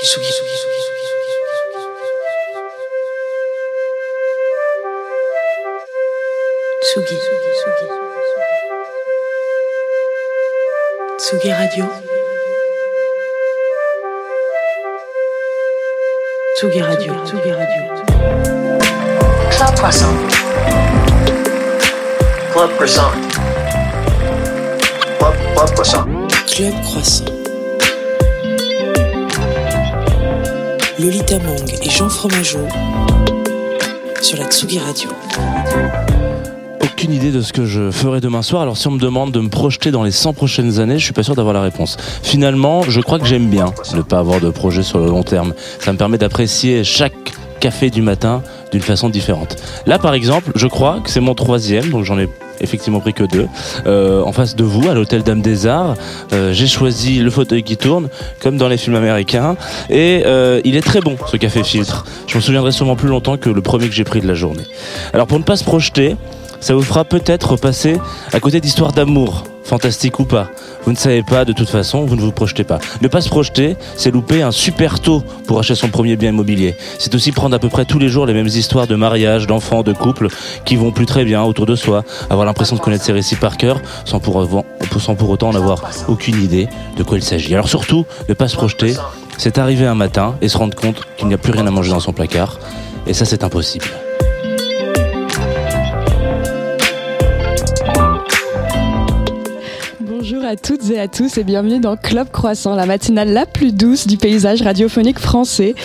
Tsugi. Tsugi Radio. Tsugi Radio. Tsugi Radio. Club Croissant. Club Croissant. Club Croissant. Club Croissant. Lolita Mang et Jean Fromageau sur la Tsugi Radio. Aucune idée de ce que je ferai demain soir. Alors si on me demande de me projeter dans les 100 prochaines années, je suis pas sûr d'avoir la réponse. Finalement, je crois que j'aime bien ne pas avoir de projet sur le long terme. Ça me permet d'apprécier chaque café du matin d'une façon différente. Là, par exemple, je crois que c'est mon troisième, donc j'en ai effectivement pris que deux. Euh, en face de vous, à l'hôtel Dame des Arts, euh, j'ai choisi le fauteuil qui tourne, comme dans les films américains, et euh, il est très bon, ce café filtre. Je me souviendrai sûrement plus longtemps que le premier que j'ai pris de la journée. Alors pour ne pas se projeter, ça vous fera peut-être passer à côté d'histoires d'amour, fantastique ou pas. Vous ne savez pas, de toute façon, vous ne vous projetez pas. Ne pas se projeter, c'est louper un super taux pour acheter son premier bien immobilier. C'est aussi prendre à peu près tous les jours les mêmes histoires de mariage, d'enfants, de couples qui vont plus très bien autour de soi, avoir l'impression de connaître ces récits par cœur sans pour, sans pour autant en avoir aucune idée de quoi il s'agit. Alors surtout, ne pas se projeter, c'est arriver un matin et se rendre compte qu'il n'y a plus rien à manger dans son placard. Et ça, c'est impossible. À toutes et à tous et bienvenue dans Club Croissant, la matinale la plus douce du paysage radiophonique français.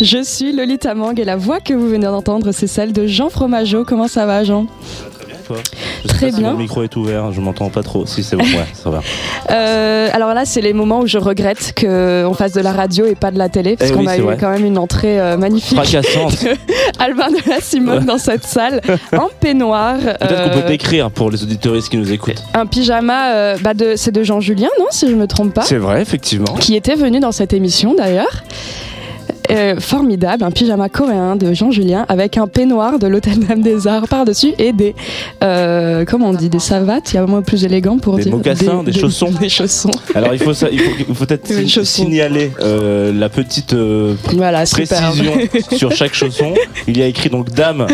Je suis Lolita Mang et la voix que vous venez d'entendre, c'est celle de Jean Fromageau. Comment ça va, Jean? Je sais Très pas si bien. mon micro est ouvert, je m'entends pas trop. Si c'est bon, ouais, ça va. Euh, Alors là, c'est les moments où je regrette qu'on fasse de la radio et pas de la télé, parce Eh qu'on oui, a c'est eu vrai. quand même une entrée euh, magnifique. Fracassante. Albin de la Simone dans cette salle, en peignoir. Peut-être qu'on euh, peut t'écrire pour les auditoristes qui nous écoutent. un pyjama, euh, bah de, c'est de Jean Julien, non, si je me trompe pas C'est vrai, effectivement. qui était venu dans cette émission d'ailleurs. Euh, formidable, un pyjama coréen de Jean Julien avec un peignoir de l'Hôtel Dame des Arts par-dessus et des, euh, comment on dit, des savates, il y a un mot plus élégant pour Des dire. mocassins, des chaussons. Des chaussons. Alors il faut, ça, il faut, peut-être signaler euh, la petite Voilà, précision sur chaque chausson. Il y a écrit donc dame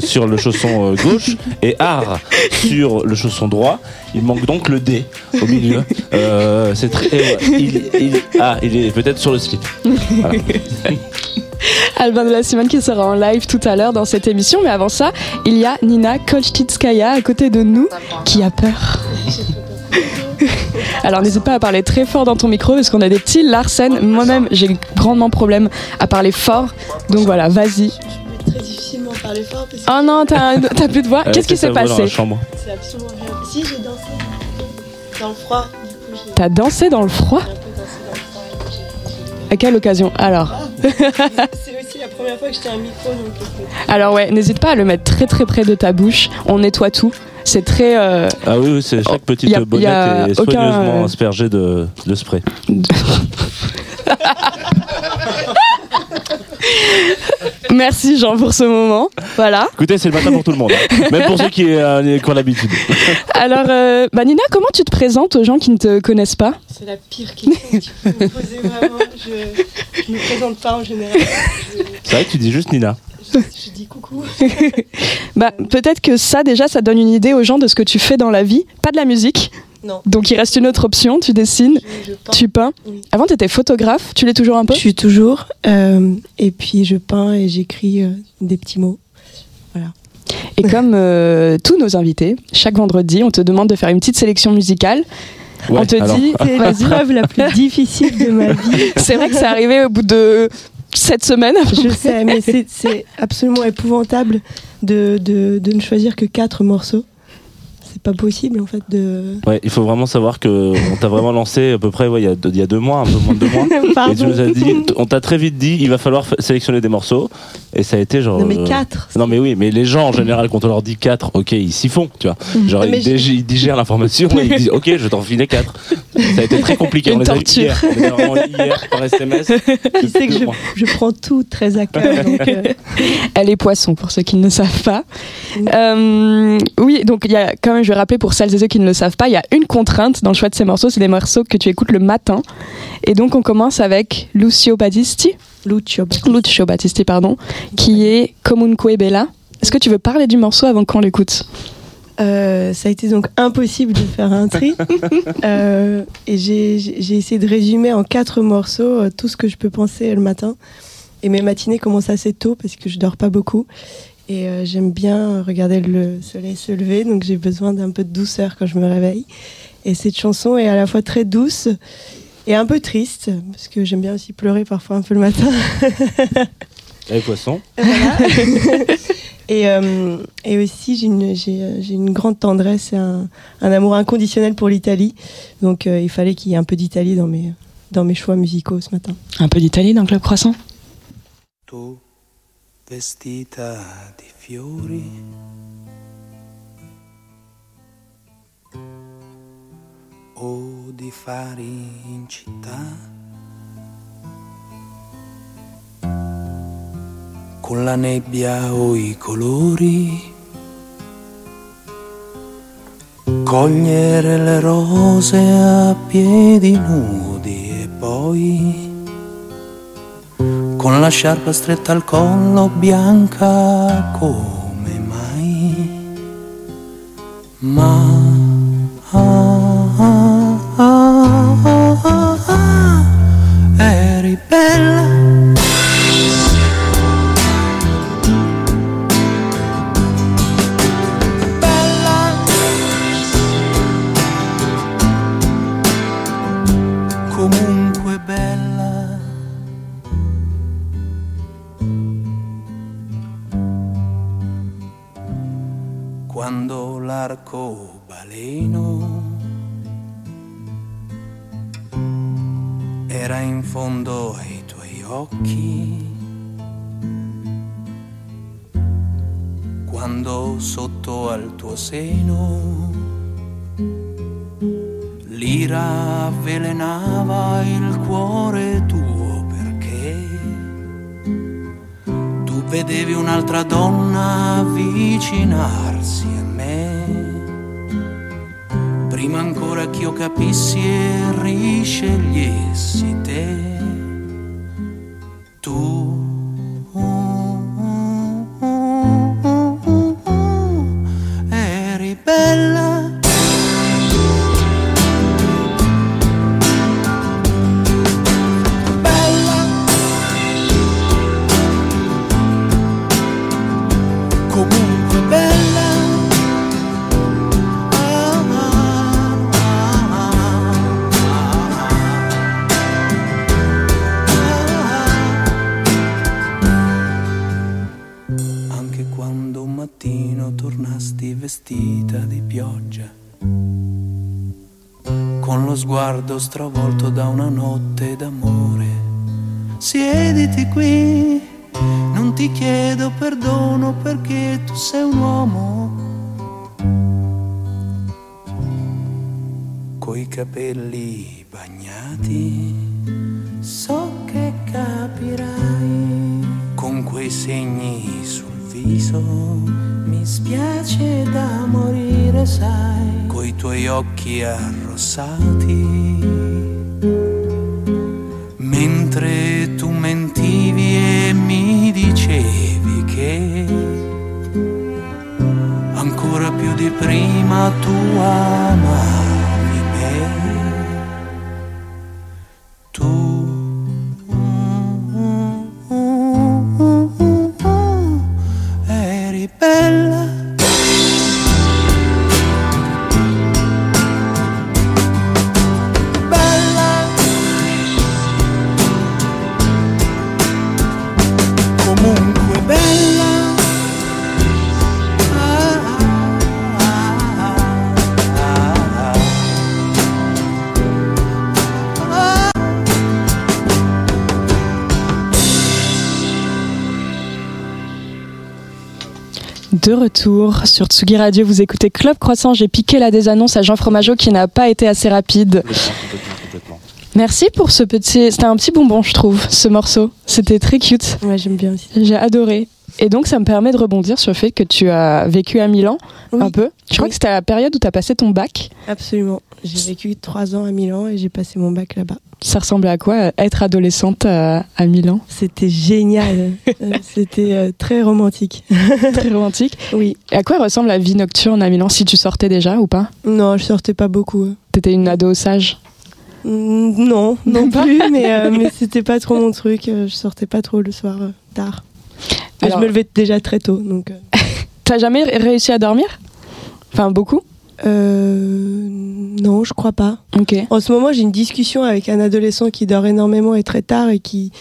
sur le chausson gauche et art sur le chausson droit. Il manque donc le D au milieu. Euh, c'est très. et ouais, il, il- ah, il est peut-être sur le slip. Voilà. Albin de la Simone qui sera en live tout à l'heure dans cette émission. Mais avant ça, il y a Nina Kolchitskaya à côté de nous qui a peur. Alors n'hésite pas à parler très fort dans ton micro parce qu'on a des petits Larsen. Moi-même, j'ai grandement problème à parler fort. Donc voilà, vas-y. Très difficilement parler fort parce que Oh non, t'as t'as plus de voix. Qu'est-ce qui s'est passé chambre. c'est absolument rien. Si j'ai dansé dans le froid, du coup j'ai T'as dansé dans le froid un peu dansé dans le froid. et j'ai- À quelle occasion Alors j'ai- C'est aussi la première fois que j'étais un micro donc euh, Alors ouais, n'hésite pas à le mettre très très près de ta bouche. On nettoie tout. C'est très... euh, Ah oui, oui, c'est chaque petite y a- bonnette y a est aucun, soigneusement euh, aspergée de, de spray. Merci Jean pour ce moment. Voilà. Écoutez, c'est le matin pour tout le monde, hein. même pour ceux qui, euh, qui ont l'habitude. Alors, euh, bah Nina, comment tu te présentes aux gens qui ne te connaissent pas? C'est la pire question que tu peux me poser vraiment. Je, je me présente pas en général. Je, C'est vrai que tu dis juste Nina. je- je dis coucou. Bah peut-être que ça déjà, ça donne une idée aux gens de ce que tu fais dans la vie. Pas de la musique. Non. Donc il reste une autre option. Tu dessines, Je, je peins. tu peins. Oui. Avant, tu étais photographe. Tu l'es toujours un peu? Je suis toujours. euh, et puis je peins et j'écris euh, des petits mots. Et comme euh, tous nos invités, chaque vendredi, on te demande de faire une petite sélection musicale. on Ouais, te alors, dit, C'est l'épreuve la plus difficile de ma vie. c'est vrai que c'est arrivé au bout de sept semaines. Je sais, mais c'est- c'est absolument épouvantable de, de, de ne choisir que quatre morceaux. C'est pas possible en fait de. Ouais, il faut vraiment savoir que on t'a vraiment lancé à peu près ouais, il, y a deux, y a deux mois, un peu moins de deux mois. Et tu Pardon. nous as dit, on t'a très vite dit, il va falloir sélectionner des morceaux. Et ça a été genre. Non mais euh, quatre. Non mais oui, mais les gens en général quand on leur dit 4, ok ils s'y font, tu vois. Genre Mais ils, digèrent l'information et ils disent ok je vais t'en filer 4. Ça a été très compliqué, Une on les a eu torture. hier, on les a vraiment eu hier par SMS. Tu sais que je, je prends tout très à cœur. donc, euh, Elle est poisson, pour ceux qui ne le savent pas. Euh, oui, donc il y a quand même, je vais rappeler pour celles et ceux qui ne le savent pas, il y a une contrainte dans le choix de ces morceaux, c'est des morceaux que tu écoutes le matin. Et donc on commence avec Lucio Battisti, Lucio. Lucio Battisti pardon, qui est Comunque Bella. Est-ce que tu veux parler du morceau avant qu'on l'écoute? Euh, ça a été donc impossible de faire un tri. Euh, et j'ai j'ai essayé de résumer en quatre morceaux euh, tout ce que je peux penser le matin. Et mes matinées commencent assez tôt parce que je dors pas beaucoup. Et euh, j'aime bien regarder le soleil se lever, donc j'ai besoin d'un peu de douceur quand je me réveille. Et cette chanson est à la fois très douce et un peu triste, parce que j'aime bien aussi pleurer parfois un peu le matin. Les poissons? Voilà. et, euh, et aussi, j'ai une, j'ai, euh, j'ai une grande tendresse et un, un amour inconditionnel pour l'Italie. Donc, euh, il fallait qu'il y ait un peu d'Italie dans mes, dans mes choix musicaux ce matin. Un peu d'Italie dans Club Croissant? Vestita di fiori. O di fari in città. Con la nebbia o i colori. Cogliere le rose a piedi nudi e poi con la sciarpa stretta al collo bianca come De retour sur Tsugi Radio, vous écoutez Club Croissant. J'ai piqué la désannonce à Jean Fromageau qui n'a pas été assez rapide. Merci pour ce petit. C'était un petit bonbon, je trouve, ce morceau. C'était très cute. Ouais, j'aime bien aussi. J'ai adoré. Et donc, ça me permet de rebondir sur le fait que tu as vécu à Milan Oui. un peu. Je crois Oui. que c'était la période où tu as passé ton bac. Absolument. J'ai vécu trois ans à Milan et j'ai passé mon bac là-bas. Ça ressemblait à quoi euh, être adolescente à, à Milan? C'était génial. Euh, C'était euh, très romantique. Très romantique. Oui. Et à quoi ressemble la vie nocturne à Milan si tu sortais déjà ou pas? Non, je sortais pas beaucoup. T'étais une ado sage? Non, non plus, mais, euh, mais c'était pas trop mon truc. Euh, Je sortais pas trop le soir euh, tard. Alors- je me levais déjà très tôt, donc. euh, T'as jamais ré- réussi à dormir? Enfin, beaucoup? Euh, non, je crois pas. Ok. En ce moment, j'ai une discussion avec un adolescent qui dort énormément et très tard et qui,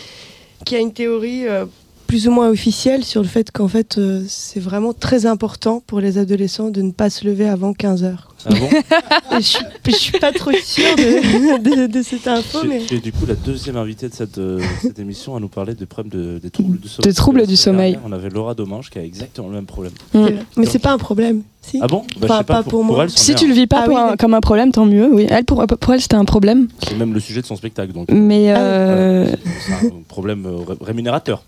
qui a une théorie euh, plus ou moins officielle sur le fait qu'en fait, euh, c'est vraiment très important pour les adolescents de ne pas se lever avant 15 heures. Ah bon je, suis, je suis pas trop sûre de, de, de cette info, Tu- mais Tu es du coup la deuxième invitée de cette, euh, cette émission à nous parler des problèmes de, des troubles du sommeil. Des troubles du sommeil. dernière, On avait Laura Domange qui a exactement le même problème. Mm. c'est- mais c'est pas un problème. Si. Ah bon Bah, Enfin, je sais pas pour moi. elle, c'en Si tu le vis pas Ah pour oui, un- d'accord. comme un problème, tant mieux. Oui. Elle, pour, pour elle, c'était un problème. C'est même le sujet de son spectacle, donc Mais, Ah euh, c'est un problème euh, ré- rémunérateur.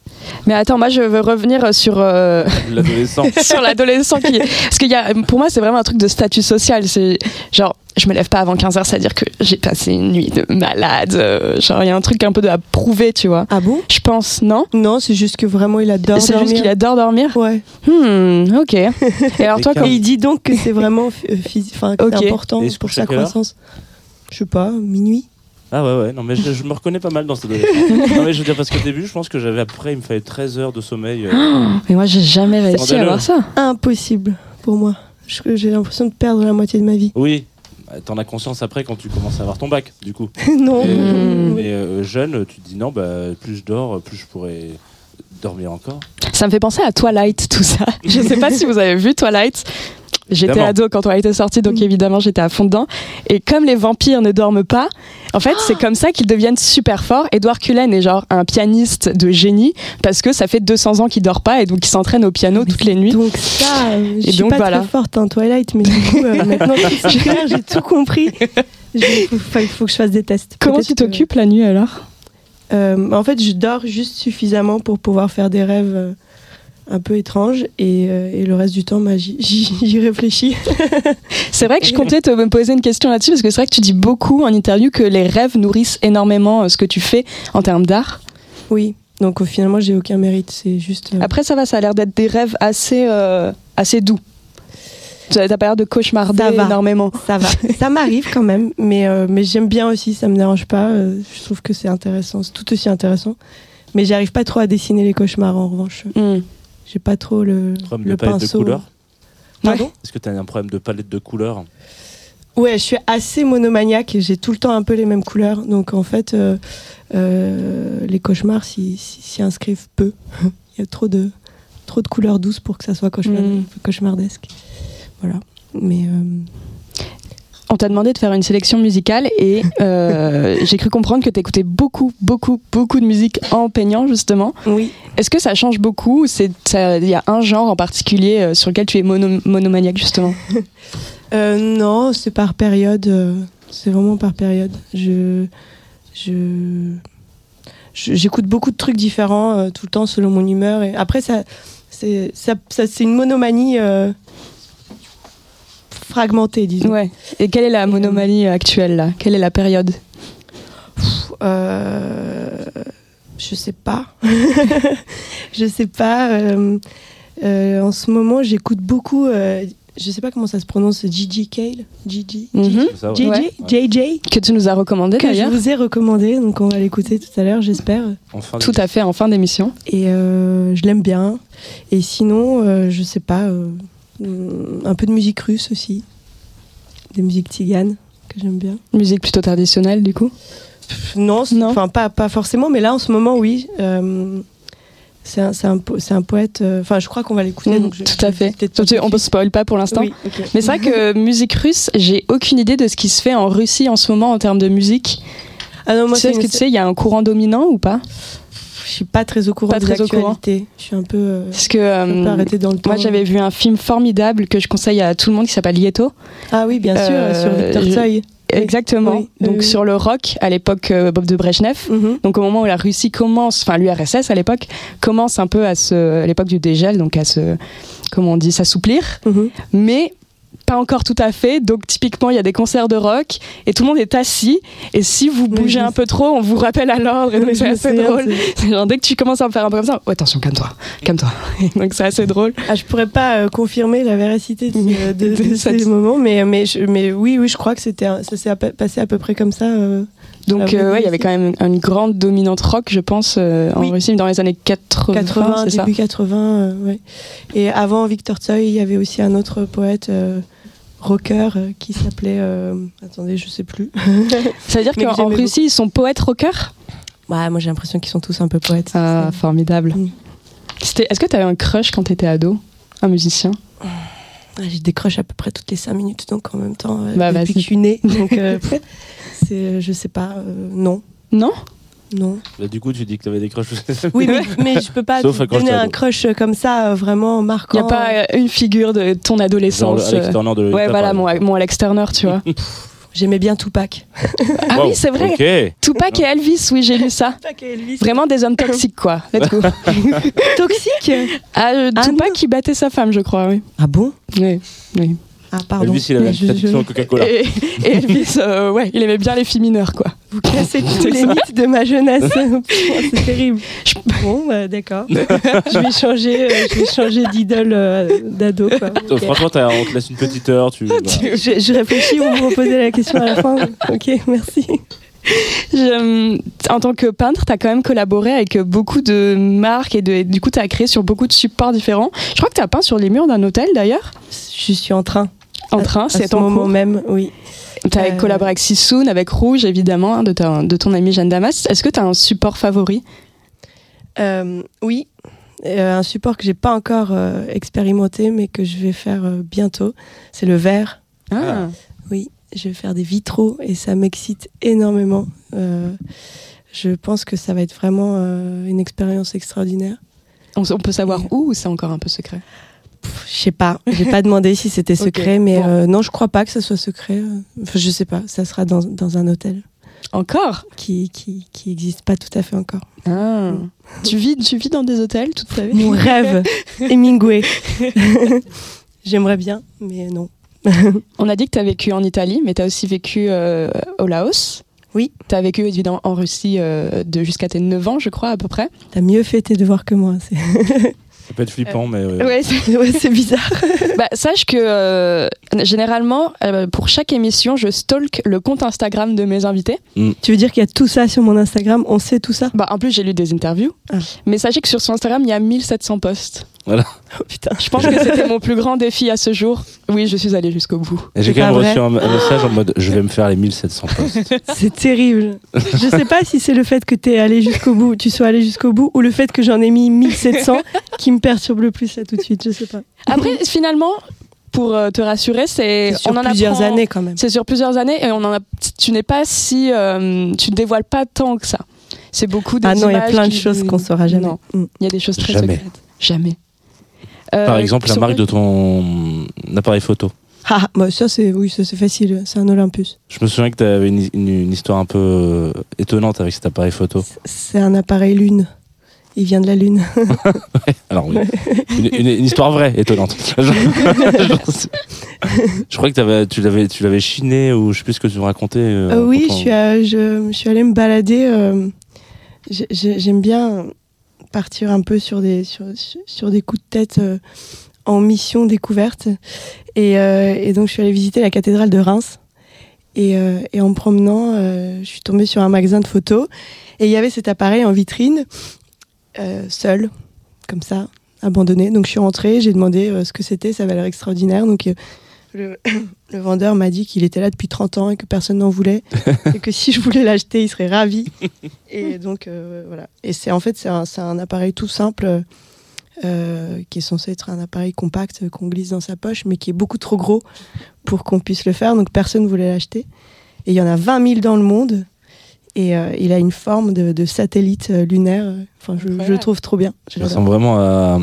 mais attends, moi, je veux revenir sur. euh, L'adolescent. sur l'adolescent qui parce qu'il y a pour moi c'est vraiment un truc de statut social c'est genre je me lève pas avant 15h c'est à dire que j'ai passé une nuit de malade euh, genre il y a un truc un peu de à prouver tu vois Ah bon? Je pense non? Non, c'est juste que vraiment il adore c'est dormir. juste qu'il adore dormir? Ouais. hmm ok et alors toi quand Et il dit donc que c'est vraiment euh, phys- enfin, que Ok. c'est important pour sa croissance. Je sais pas, minuit. Ah ouais, ouais, non, mais je, je me reconnais pas mal dans cet adolescent. non, mais je veux dire, parce qu'au début, je pense que j'avais après, il me fallait 13 heures de sommeil. euh, mais moi j'ai jamais réussi à avoir ça Impossible pour moi. J'ai l'impression de perdre la moitié de ma vie. Oui, t'en as conscience après quand tu commences à avoir ton bac, du coup. non. Et, Mm. mais euh, jeune, tu te dis non, bah, plus je dors, plus je pourrais dormir encore. ça me fait penser à Twilight tout ça je sais pas si vous avez vu Twilight J'étais ado quand Twilight est sorti, donc Mm. évidemment j'étais à fond dedans. Et comme les vampires ne dorment pas, en fait c'est comme ça qu'ils deviennent super forts. Edward Cullen est genre un pianiste de génie parce que ça fait 200 ans qu'il dort pas et donc il s'entraîne au piano toutes les nuits. Donc ça, je Et suis donc, pas voilà. très forte en Twilight, mais du coup, euh, maintenant j'ai tout compris. Il faut, que je fasse des tests. Comment tu que- t'occupes la nuit alors? Euh, En fait, je dors juste suffisamment pour pouvoir faire des rêves euh, un peu étranges et, euh, et le reste du temps, bah, j'y- réfléchis. C'est vrai que je comptais te me poser une question là-dessus parce que c'est vrai que tu dis beaucoup en interview que les rêves nourrissent énormément euh, ce que tu fais en termes d'art. Oui. Donc euh, finalement, j'ai aucun mérite. C'est juste. euh, Après ça va, ça a l'air d'être des rêves assez, euh, assez doux. T'as pas l'air de cauchemarder Ça va. énormément. Ça va. ça m'arrive quand même, mais, euh, mais j'aime bien aussi, ça me dérange pas. euh, je trouve que c'est intéressant, c'est tout aussi intéressant. Mais j'arrive pas trop à dessiner les cauchemars en revanche. Hmm. J'ai pas trop le, Problème de le palette de pinceau. couleurs Pardon Est-ce que t'as un problème de palette de couleurs Ouais, je suis assez monomaniaque et j'ai tout le temps un peu les mêmes couleurs. Donc en fait, euh, euh, les cauchemars s'y inscrivent peu. Il y a trop de, trop de couleurs douces pour que ça soit cauchemar- Mm. cauchemardesque. Voilà. Mais euh, On t'a demandé de faire une sélection musicale et euh, j'ai cru comprendre que tu écoutais beaucoup, beaucoup, beaucoup de musique en peignant justement. oui. Est-ce que ça change beaucoup il y a un genre en particulier euh, sur lequel tu es mono- monomaniaque justement? Euh, non, c'est par période. c'est vraiment par période. Je, je, j'écoute beaucoup de trucs différents tout le temps selon mon humeur. Et après, ça, c'est, ça, ça- c'est une monomanie fragmentée, disons. Ouais. Et quelle est la monomanie actuelle là? Quelle est la période? Euh, je sais pas. je sais pas. euh, euh, en ce moment, j'écoute beaucoup. euh, je sais pas comment ça se prononce. Gigi Cale. Gigi? Ça, ouais. JJ, Que tu nous as recommandé que je d'ailleurs vous ai recommandé, donc on va l'écouter tout à l'heure, j'espère. Enfin, Tout à fait en fin d'émission. Et euh, je l'aime bien. Et sinon, euh, je sais pas, un peu de musique russe aussi, des musiques tziganes que j'aime bien. Musique plutôt traditionnelle du coup? Non, enfin pas, pas forcément, mais là en ce moment, oui. Euh, c'est un, un po- un poète. euh, Enfin, je crois qu'on va l'écouter. Mm, tout à fait. On ne spoil pas pour l'instant. Oui. Mais c'est vrai que musique russe, j'ai aucune idée de ce qui se fait en Russie en ce moment en termes de musique. Ah non, moi, tu sais, est-ce que tu sais, il y a un courant dominant ou pas? Je suis pas très au courant Pas des très actualités. Je suis un peu, euh, Parce que peu euh, arrêtée dans le temps. moi j'avais vu un film formidable que je conseille à tout le monde qui s'appelle Lieto. Ah oui, bien sûr, Euh, sur Victor Tsoi. exactement. Oui, Donc oui. sur le rock à l'époque euh, Bob de Brejnev. Mhm. Donc au moment où la Russie commence, enfin l'URSS à l'époque commence un peu à se, à l'époque du dégel, donc à se, comment on dit, s'assouplir, Mhm. mais pas encore tout à fait. Donc typiquement il y a des concerts de rock et tout le monde est assis et si vous bougez un peu trop, on vous rappelle à l'ordre. Et donc c'est assez souviens, drôle. genre dès que tu commences à me faire un peu comme ça, oh, attention, calme-toi, calme-toi. Et donc c'est assez drôle. Ah, je pourrais pas euh, confirmer la véracité de, de- de De ces moments, mais, mais, je- mais oui, oui, je crois que c'était, ça s'est passé à peu près comme ça. euh. Donc euh, ouais, il y avait quand même une grande dominante rock, je pense, euh, en Oui. Russie dans les années 80. 80, c'est ça. début 80, euh, ouais. Et avant Victor Tsoi, il y avait aussi un autre poète euh, rocker euh, qui s'appelait. euh, attendez, je sais plus. Ça veut dire qu'en Russie, ils sont poètes rockers? Ouais, moi j'ai l'impression qu'ils sont tous un peu poètes. Ah, formidable. Mm. Est-ce que tu avais un crush quand tu étais ado? Un musicien? Ah, J'ai des crushs à peu près toutes les 5 minutes, donc en même temps, euh, Bah, depuis que je suis née. Donc, euh, c'est, je sais pas, euh, non. Non? Non. Du coup, tu dis que tu avais des crushs. Oui, mais, mais je peux pas Sauf te donner un crush comme ça, euh, vraiment Il marquant. n'y a pas euh, une figure de ton Genre le adolescence Alex euh, Turner de Ouais, voilà, mon, mon Alex Turner, tu vois. J'aimais bien Tupac. ah Wow, oui, c'est vrai. Tupac et Elvis, oui, j'ai lu ça. Vraiment des hommes toxiques, quoi. Let's go. Toxique Ah, euh, Ah Tupac qui battait sa femme, je crois, oui. Ah bon? Oui, oui. Ah, pardon. Elvis, il avait Coca-Cola. Et, et Elvis, euh, ouais, il aimait bien les filles mineures, quoi. Vous cassez tous les mythes de ma jeunesse. C'est terrible. Bon, bah, d'accord. je vais changer, euh, je vais changer d'idole euh, d'ado. quoi. Toi, Ok. Franchement, t'as- on te laisse une petite heure. Tu, voilà. Je, je réfléchis, vous me reposez la question à la fin. Ok, merci. Je- en tant que peintre, tu as quand même collaboré avec beaucoup de marques et, de, et du coup, tu as créé sur beaucoup de supports différents. Je crois que tu as peint sur les murs d'un hôtel d'ailleurs, Je suis en train. En train, c'est ce en moment cours. même, oui. Tu as Euh, collaboré avec Sissoun, avec Rouge évidemment, hein, de, ta- de ton amie Jeanne Damas. Est-ce que tu as un support favori? Euh, oui, Euh, un support que j'ai pas encore expérimenté, mais que je vais faire bientôt. C'est le verre. Ah. Oui, je vais faire des vitraux et ça m'excite énormément. Je pense que ça va être vraiment une expérience extraordinaire. On, on peut savoir où ou c'est encore un peu secret? Je sais pas, j'ai pas demandé si c'était secret, mais bon. euh, non, je crois pas que ça soit secret. Enfin, je sais pas, ça sera dans, dans un hôtel Encore? Qui qui qui existe pas tout à fait encore. Ah. tu, vis, tu vis dans des hôtels toute ta vie? Mon rêve, Hemingway. J'aimerais bien, mais non. On a dit que tu as vécu en Italie, mais tu as aussi vécu euh, au Laos. Oui. Tu as vécu évidemment en Russie euh, de jusqu'à tes 9 ans, je crois, à peu près. T'as mieux fait tes devoirs que moi. Ça peut être flippant, mais. euh, Ouais, c'est- ouais, c'est bizarre. bah, sache que euh, généralement, euh, pour chaque émission, je stalk le compte Instagram de mes invités. Tu veux dire qu'il y a tout ça sur mon Instagram? On sait tout ça? Bah, en plus, j'ai lu des interviews. Ah. Mais sachez que sur son Instagram, il y a 1700 posts. Oh putain. Je pense que c'était mon plus grand défi à ce jour. Oui, je suis allée jusqu'au bout. J'ai quand même reçu un, un message en mode je vais me faire les 1700 postes. C'est terrible. Je sais pas si c'est le fait que t'es allé jusqu'au bout, tu sois allé jusqu'au bout, ou le fait que j'en ai mis 1700 qui me perturbe le plus là tout de suite. Je sais pas. Après, finalement, pour euh, te rassurer, c'est on en plusieurs apprend- années quand même. C'est sur plusieurs années et on en a. Tu n'es pas si, euh, tu ne dévoiles pas tant que ça. C'est beaucoup des Ah non, il y a plein de choses qu'on saura jamais. Non, Mm. il y a des choses très Jamais. secrètes. Jamais. Euh, Par exemple, la marque de ton appareil photo. Ah, bah ça c'est oui, ça c'est facile. C'est un Olympus. Je me souviens que tu avais une, une- une histoire un peu euh, étonnante avec cet appareil photo. C'est un appareil lune. Il vient de la lune. Alors oui, une, histoire vraie, étonnante. Je crois que tu l'avais, tu l'avais chiné ou je sais plus ce que tu me racontais. euh, Euh, oui, je suis, à- je, je suis allée me balader. euh, j'ai- j'ai- J'aime bien partir un peu sur des, sur, sur des coups de tête euh, en mission découverte. Et, euh, et donc, je suis allée visiter la cathédrale de Reims. Et, euh, en me promenant, je suis tombée sur un magasin de photos. Et il y avait cet appareil en vitrine, seul, comme ça, abandonné. Donc, je suis rentrée, j'ai demandé ce que c'était. Ça l'air extraordinaire. Donc, le, le vendeur m'a dit qu'il était là depuis 30 ans et que personne n'en voulait et que si je voulais l'acheter, il serait ravi. Et donc euh, voilà. Et c'est en fait c'est un, appareil tout simple euh, qui est censé être un appareil compact euh, qu'on glisse dans sa poche, mais qui est beaucoup trop gros pour qu'on puisse le faire. Donc personne ne voulait l'acheter. Et il y en a 20 000 dans le monde. Et euh, il a une forme de, de satellite lunaire. Enfin, je, je le trouve trop bien. Ça ressemble vraiment à.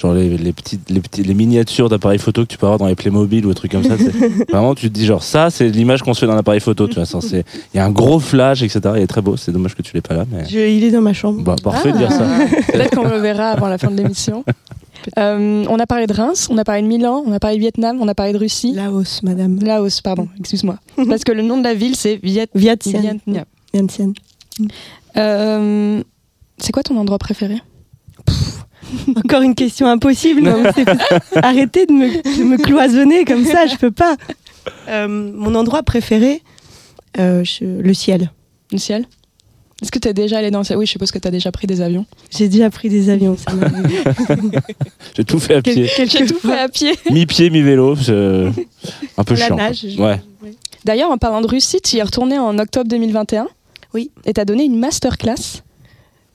Genre les, les petites, les petites, les miniatures d'appareils photo que tu peux avoir dans les Playmobil ou des trucs comme ça. Vraiment, tu te dis genre ça, c'est l'image qu'on se fait dans l'appareil photo. Tu vois, il y a un gros flash, etc. Il est très beau. C'est dommage que tu l'aies pas là, mais Je- il est dans ma chambre. bah, parfait de dire ça. Ah, Peut-être qu'on le verra avant la fin de l'émission. Euh, on a parlé de Reims, on a parlé de Milan, on a parlé de Vietnam, on a parlé de Russie. Laos, madame. Laos, pardon, excuse-moi. Parce que le nom de la ville, c'est Viet... Vientiane. Vietnam. Vientiane. Euh, c'est quoi ton endroit préféré? Encore une question impossible. non, Arrêtez de me, de me cloisonner comme ça, je peux pas. Euh, mon endroit préféré, euh, je- le ciel. Le ciel? Est-ce que tu es déjà allé dans le ciel? Oui, je suppose que tu as déjà pris des avions. J'ai déjà pris des avions. J'ai tout fait à Quel- pied. quelques J'ai tout fait fois. à pied. Mi-pied, mi-vélo. c'est Un peu La chiant. nage. je- Ouais. D'ailleurs, en parlant de Russie, tu y es retourné en octobre 2021. Oui. Et tu as donné une masterclass,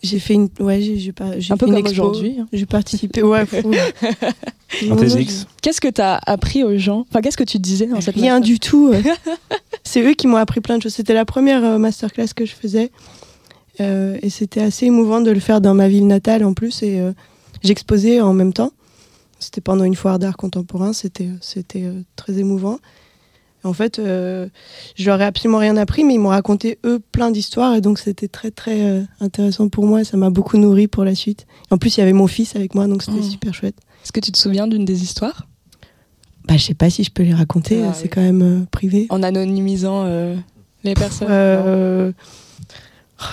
J'ai fait une. Ouais, j'ai j'ai pas. j'ai un peu une comme expo. aujourd'hui. hein. J'ai participé. Ouais. fou. Qu'est-ce que tu as appris aux gens? Enfin, qu'est-ce que tu disais dans cette Rien masterclass du tout. C'est eux qui m'ont appris plein de choses. C'était la première euh, masterclass que je faisais. Euh, et c'était assez émouvant de le faire dans ma ville natale en plus. Et euh, j'exposais en même temps. C'était pendant une foire d'art contemporain. C'était c'était euh, très émouvant. Et en fait, euh, je leur ai absolument rien appris, mais ils m'ont raconté eux plein d'histoires. Et donc c'était très très euh, intéressant pour moi. Ça m'a beaucoup nourri pour la suite. En plus, il y avait mon fils avec moi, donc c'était Oh. super chouette. Est-ce que tu te souviens d'une des histoires? Bah, je sais pas si je peux les raconter. Ah, c'est oui. quand même euh, privé. En anonymisant les personnes Euh,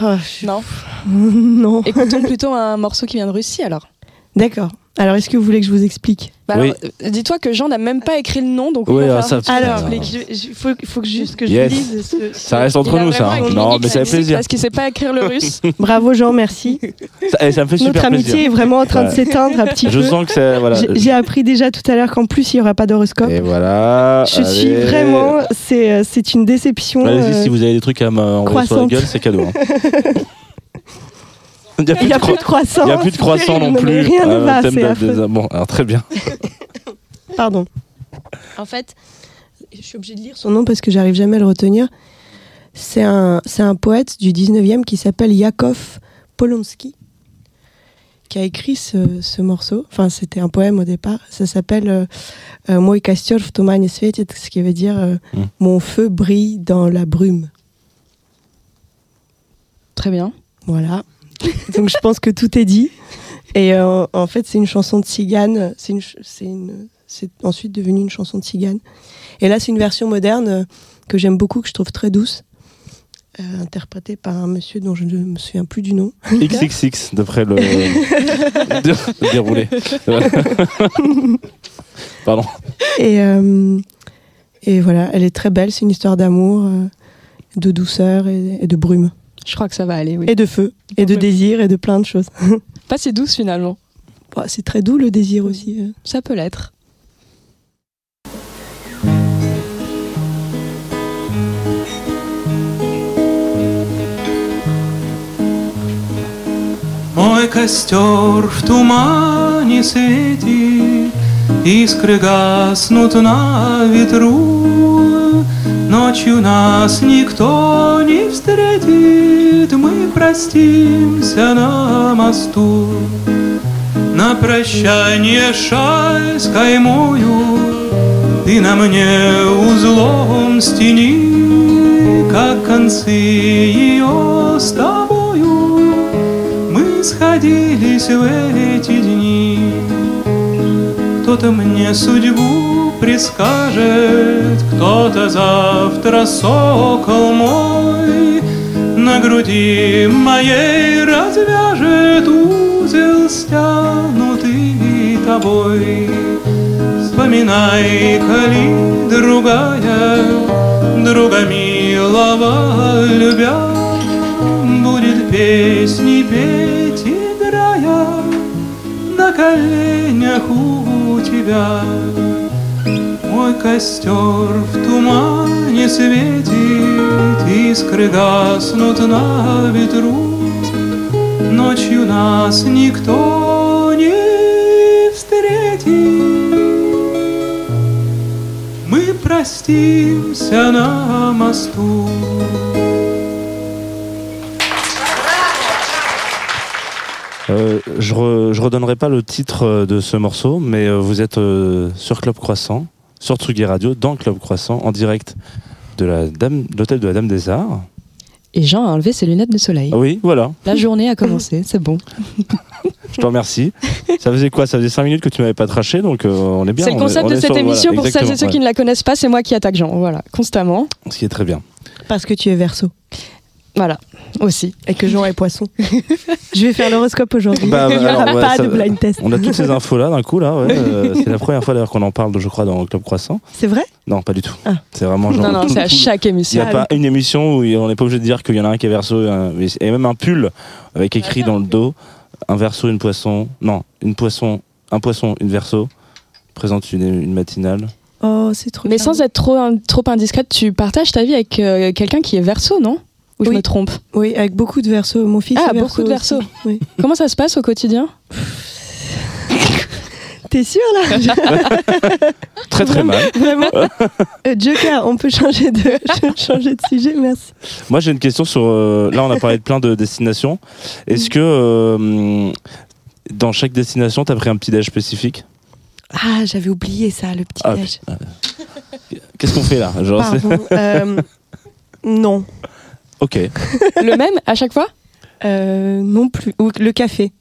ah, je- Non? non. Écoutons plutôt un morceau qui vient de Russie alors. D'accord. Alors, est-ce que vous voulez que je vous explique Bah Oui. euh, Dis-toi que Jean n'a même pas écrit le nom, donc Oui, il va ah, ça- Alors, il faut, faut que juste que je Yes. dise. ce- Ça reste entre nous, ça. hein. Non, mais ça fait plaisir. Parce qu'il sait pas écrire le russe. Bravo Jean, merci. Ça, eh, ça me fait Notre super amitié plaisir. est vraiment en train de s'éteindre un petit Je peu. sens que c'est. Voilà. J'ai- appris déjà tout à l'heure qu'en plus il n'y aura pas d'horoscope. Et voilà. Je suis vraiment, c'est euh, c'est une déception. Allez-y, euh, si vous avez des trucs à m'envoyer sur la gueule, c'est cadeau. hein. Il n'y a plus n'y a de plus de cro- croissant. il y a plus de croissant non plus. Rien ne Ah, va, thème de- des- Bon, alors très bien. Pardon. En fait, je suis obligée de lire son nom parce que j'arrive jamais à le retenir. C'est un, c'est un poète du 19e qui s'appelle Yakov Polonsky qui a écrit ce, ce morceau. Enfin, c'était un poème au départ. Ça s'appelle euh, euh, kościoł w tumanie świeci, ce qui veut dire euh, Mm. Mon feu brille dans la brume. Très bien. Voilà. Donc je pense que tout est dit. Et euh, en fait, c'est une chanson de cigane. C'est une, c'est une, c'est ensuite devenu une chanson de cigane. Et là, c'est une version moderne euh, que j'aime beaucoup, que je trouve très douce, euh, interprétée par un monsieur dont je ne me souviens plus du nom. XXX, d'après le le déroulé. Pardon. Et, euh, et voilà, elle est très belle. C'est une histoire d'amour, de douceur et, et de brume. Je crois que ça va aller, oui. Et de feu, et de Ouais. désir, et de plein de choses. Pas si douce finalement. Bon, c'est très doux le désir aussi. euh. Ça peut l'être. Мой костер в тумане светит, Искры гаснут на ветру. Ночью нас никто не встретит, Мы простимся на мосту. На прощание шаль с каймою Ты на мне узлом стени, Как концы ее с тобою Мы сходились в эти дни. Кто-то мне судьбу предскажет, Кто-то завтра сокол мой На груди моей развяжет узел, стянутый тобой. Вспоминай, коли другая, друга милого любя, Будет песни петь, играя на коленях у тебя. Мой костер в тумане светит, искры гаснут на ветру. Ночью нас никто не встретит. Мы простимся на мосту. Euh, je, re- je redonnerai pas le titre euh, de ce morceau, mais euh, vous êtes euh, sur Club Croissant, sur Tsugi Radio, dans Club Croissant, en direct de la dame, de l'hôtel de la Dame des Arts. Et Jean a enlevé ses lunettes de soleil. Oui, voilà. La journée a commencé, c'est bon. Je te remercie. ça faisait quoi? Ça faisait 5 minutes que tu m'avais pas traché, donc euh, on est bien. C'est le est- concept on de cette sur- émission. voilà, Pour celles et ceux qui ne la connaissent pas, c'est moi qui attaque Jean. Voilà, constamment. Ce qui est très bien. Parce que tu es verso Voilà, aussi. et que Jean est poisson. je vais faire l'horoscope aujourd'hui. Bah, Il n'y aura ouais, pas ça- de blind test. On a toutes ces infos là d'un coup là. ouais, euh, c'est la première fois d'ailleurs qu'on en parle, je crois, dans Club Croissant. C'est vrai? Non, pas du tout. Ah. C'est vraiment genre. Non, non, c'est à chaque Il n'y émission. a pas une émission où on n'est pas obligé de dire qu'il y en a un qui est verso et, même un pull avec écrit dans le dos un verso, une poisson. Non, une poisson, un poisson, une verso présente une, une matinale. Oh, c'est trop Mais bien. sans être trop, trop indiscrète, tu partages ta vie avec euh, quelqu'un qui est verso, non? Ou je Oui. me trompe Oui, avec beaucoup de versos. Mon fils Ah, est verso beaucoup de aussi. versos. Oui. Comment ça se passe au quotidien T'es sûr là Très très mal. Vraiment Euh, Joker, on peut changer de, changer de sujet, merci. Moi j'ai une question sur. euh, là on a parlé de plein de destinations. Est-ce que euh, dans chaque destination tu as pris un petit déj spécifique? Ah, j'avais oublié ça, le petit Ah, déj. Qu'est-ce qu'on fait là? Genre, euh, non. Ok. Le même à chaque fois? Euh, non plus. Ou le café.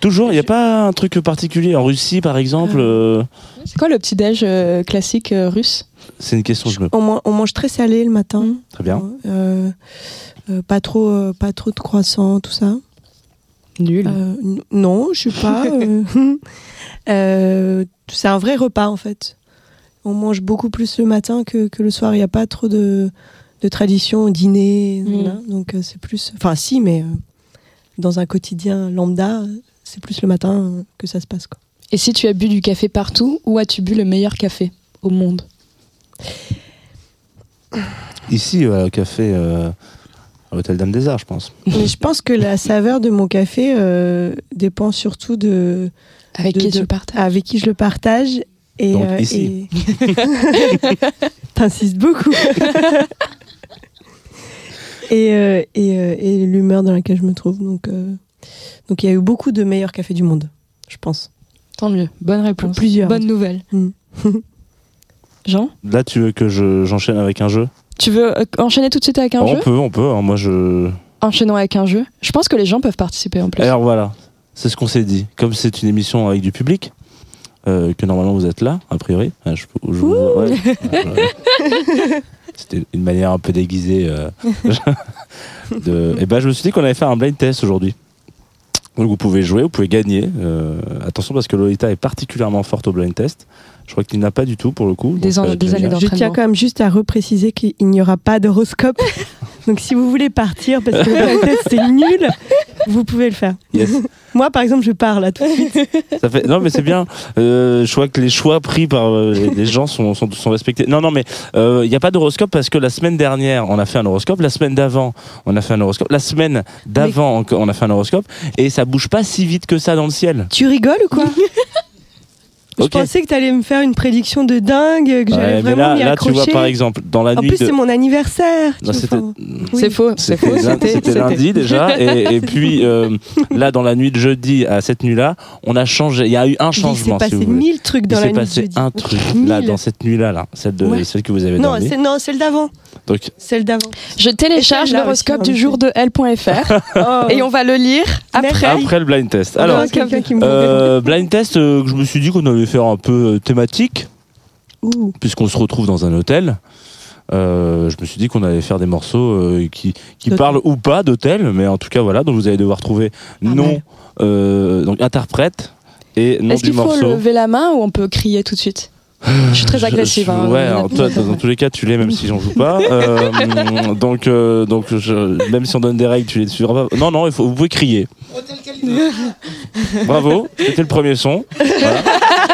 Toujours, il n'y a pas un truc particulier en Russie par exemple euh, C'est quoi le petit déj euh, classique euh, russe? C'est une question que je me. On, man- on mange très salé le matin. Mm. Très bien. Euh, euh, pas trop, euh, pas trop de croissants, tout ça. Nul. Euh, non, je sais pas. euh, euh, c'est un vrai repas en fait. On mange beaucoup plus le matin que, que le soir. Il n'y a pas trop de, de tradition, dîner. Mm. Donc euh, c'est plus. Enfin, si, mais euh, dans un quotidien lambda, c'est plus le matin euh, que ça se passe. Quoi. Et si tu as bu du café partout, où as-tu bu le meilleur café au monde? Ici, euh, au café euh, à l'hôtel Dame des Arts, je pense. Mais je pense que la saveur de mon café euh, dépend surtout de Avec De- qui de- tu partages? avec qui je le partage. Et, Donc, euh, ici. et- T'insistes beaucoup. et euh, et, euh, et l'humeur dans laquelle je me trouve. Donc, euh, donc il y a eu beaucoup de meilleurs cafés du monde, je pense. Tant mieux. Bonne réponse. Plusieurs. Bonne nouvelle. Mm. Jean? Là, tu veux que je- j'enchaîne avec un jeu? Tu veux euh, enchaîner tout de suite avec un On jeu? peut, on peut. hein, moi, je. Enchaînons avec un jeu. Je pense que les gens peuvent participer en plus. Alors voilà, c'est ce qu'on s'est dit. Comme c'est une émission avec du public, euh, que normalement vous êtes là, a priori. je- je vous- ouais, ouais. C'était une manière un peu déguisée. euh, de... Et ben, je me suis dit qu'on allait faire un blind test aujourd'hui. Donc vous pouvez jouer, vous pouvez gagner. Euh, attention parce que Lolita est particulièrement forte au blind test. Je crois qu'il n'a pas du tout pour le coup. Des donc an- des années Je tiens quand même juste à repréciser qu'il n'y aura pas d'horoscope. donc si vous voulez partir parce que le blind test c'est nul, vous pouvez le faire. Yes. Moi par exemple, je pars là tout de suite. Ça fait... Non, mais c'est bien. Euh, je crois que les choix pris par euh, les- gens sont, sont, sont respectés. Non, non, mais il n'y a pas d'horoscope parce que la semaine dernière, on a fait un horoscope. La semaine d'avant, on a fait un horoscope. La semaine d'avant, on a fait un horoscope. Et ça bouge pas si vite que ça dans le ciel. Tu rigoles ou quoi? Je pensais que tu allais me faire une prédiction de dingue, que j'allais Ouais, vraiment là, m'y là tu vois, par exemple, dans la en nuit plus, de. c'est mon anniversaire. Non, c'était C'est faux. C'est faux. C'était lun- C'était c'était c'était- lundi déjà, et, et puis euh, là dans la nuit de jeudi à cette nuit-là, on a changé. Il y a eu un Il s'est changement. si passé vous voulez. mille trucs dans Il la s'est nuit de passé jeudi. un truc là dans cette nuit-là, là, celle de Ouais. celle que vous avez Non, c'est non, celle d'avant. Donc Celle d'avant. Je télécharge l'horoscope du jour de L.fr Oh. et on va le lire après. après le blind test. Alors, Euh, blind test, euh, que je me suis dit qu'on allait faire un peu euh, thématique, puisqu'on se retrouve dans un hôtel. Euh, je me suis dit qu'on allait faire des morceaux euh, qui, qui parlent ou pas d'hôtel, mais en tout cas voilà, donc vous allez devoir trouver nom, mal. euh, donc interprète et nom Est-ce du qu'il faut morceau. lever la main ou on peut crier tout de suite? Je suis très agressive. hein, ouais, alors toi, dans, tous les cas, tu l'es même si j'en joue pas. Euh, donc, euh, donc je- même si on donne des règles, tu les suivras pas. Non, non, il faut, vous pouvez crier. Bravo, c'était le premier son. Voilà.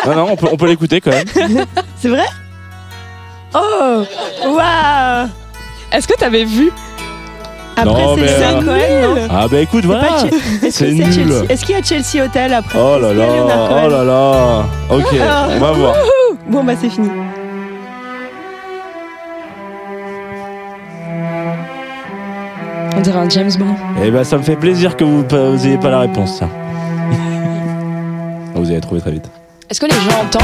Non, non, on peut, on peut l'écouter quand même. C'est vrai? Oh Waouh Est-ce que t'avais vu? Après, c'est euh, Cohen, non? Ah bah écoute, voilà. C'est nul. Est-ce qu'il y a Chelsea Hotel après? Oh là là, oh là là. Ok, Ah. on va voir. Bon, bah, c'est fini. On dirait un James Bond. Eh ben, ça me fait plaisir que vous, pas- vous ayez pas la réponse. tiens. vous allez trouver très vite. Est-ce que les gens entendent?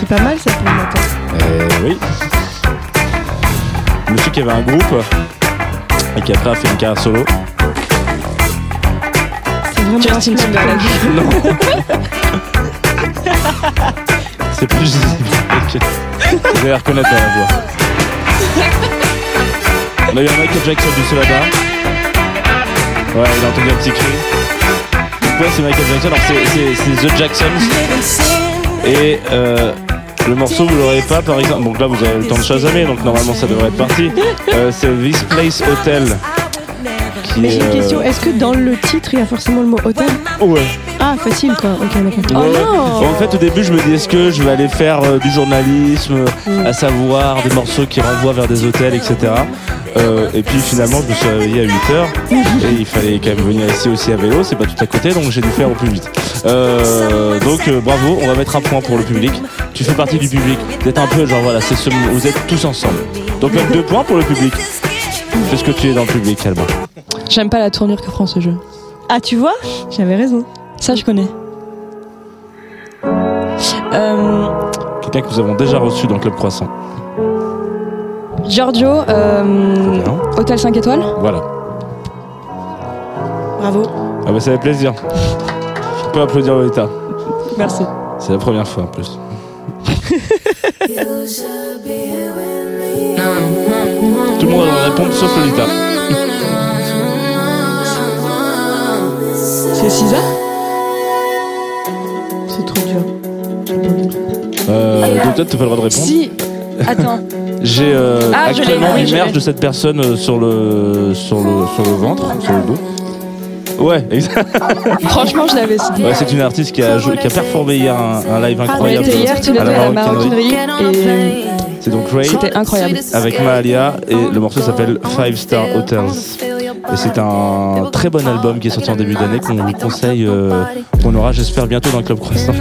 C'est pas mal ça pour le matin. Euh, oui. Monsieur qui avait un groupe et qui après a fait une carrière solo. Vraiment Justin. Timberlake. Non. C'est plus visible. Ok. Vous allez reconnaître à la voix. On a eu un Michael Jackson du Solada. Ouais, il a entendu un petit cri. Donc ouais, c'est Michael Jackson. Alors c'est- c'est c'est The Jacksons. Et euh, le morceau, vous l'aurez pas par exemple. Donc là, vous avez le temps de chasamer, donc normalement ça devrait être parti. Euh, c'est This Place Hotel. Mais j'ai une euh, question, est-ce que dans le titre il y a forcément le mot hôtel Ouais. Ah, facile quoi, ok, d'accord. Oh non En fait, au début, je me dis est-ce que je vais aller faire euh, du journalisme, Mm. à savoir des morceaux qui renvoient vers des hôtels, etc. Euh, et puis finalement, je me suis réveillé à 8h et il fallait quand même venir ici aussi à vélo, c'est pas tout à côté, donc j'ai dû faire au plus vite. Euh, donc euh, bravo, on va mettre un point pour le public. Tu fais partie du public. Vous êtes un peu genre voilà, c'est ce, vous êtes tous ensemble. Donc même deux points pour le public. Fais ce que tu es dans le public, Alba. J'aime pas la tournure que prend ce jeu. Ah, tu vois? J'avais raison. Ça, je connais. Euh, Quelqu'un que nous avons déjà reçu dans le Club Croissant. Giorgio, euh. Hôtel 5 étoiles Voilà. Bravo. Ah bah ça fait plaisir. On peut applaudir Lolita. Merci. C'est la première fois en plus. Tout le monde va répondre sauf Lolita. C'est Cisa C'est trop dur. Euh, Peut-être t'as pas le droit de répondre. Si. Attends. J'ai euh, Ah, je l'ai, actuellement oui, je l'image l'ai. de cette personne euh, sur le sur le sur le ventre, sur le dos. Ouais, exact. Franchement, je l'avais aussi. Ouais, c'est une artiste qui a, joué- qui a performé hier un, un live On incroyable. était hier tous les à deux la à la maroquinerie. maroquinerie et C'est donc Ray c'était incroyable. avec Mahalia et le morceau s'appelle Five Star Hotels. Et c'est un très bon album qui est sorti en début d'année qu'on vous conseille, euh, qu'on aura j'espère bientôt dans le Club Croissant.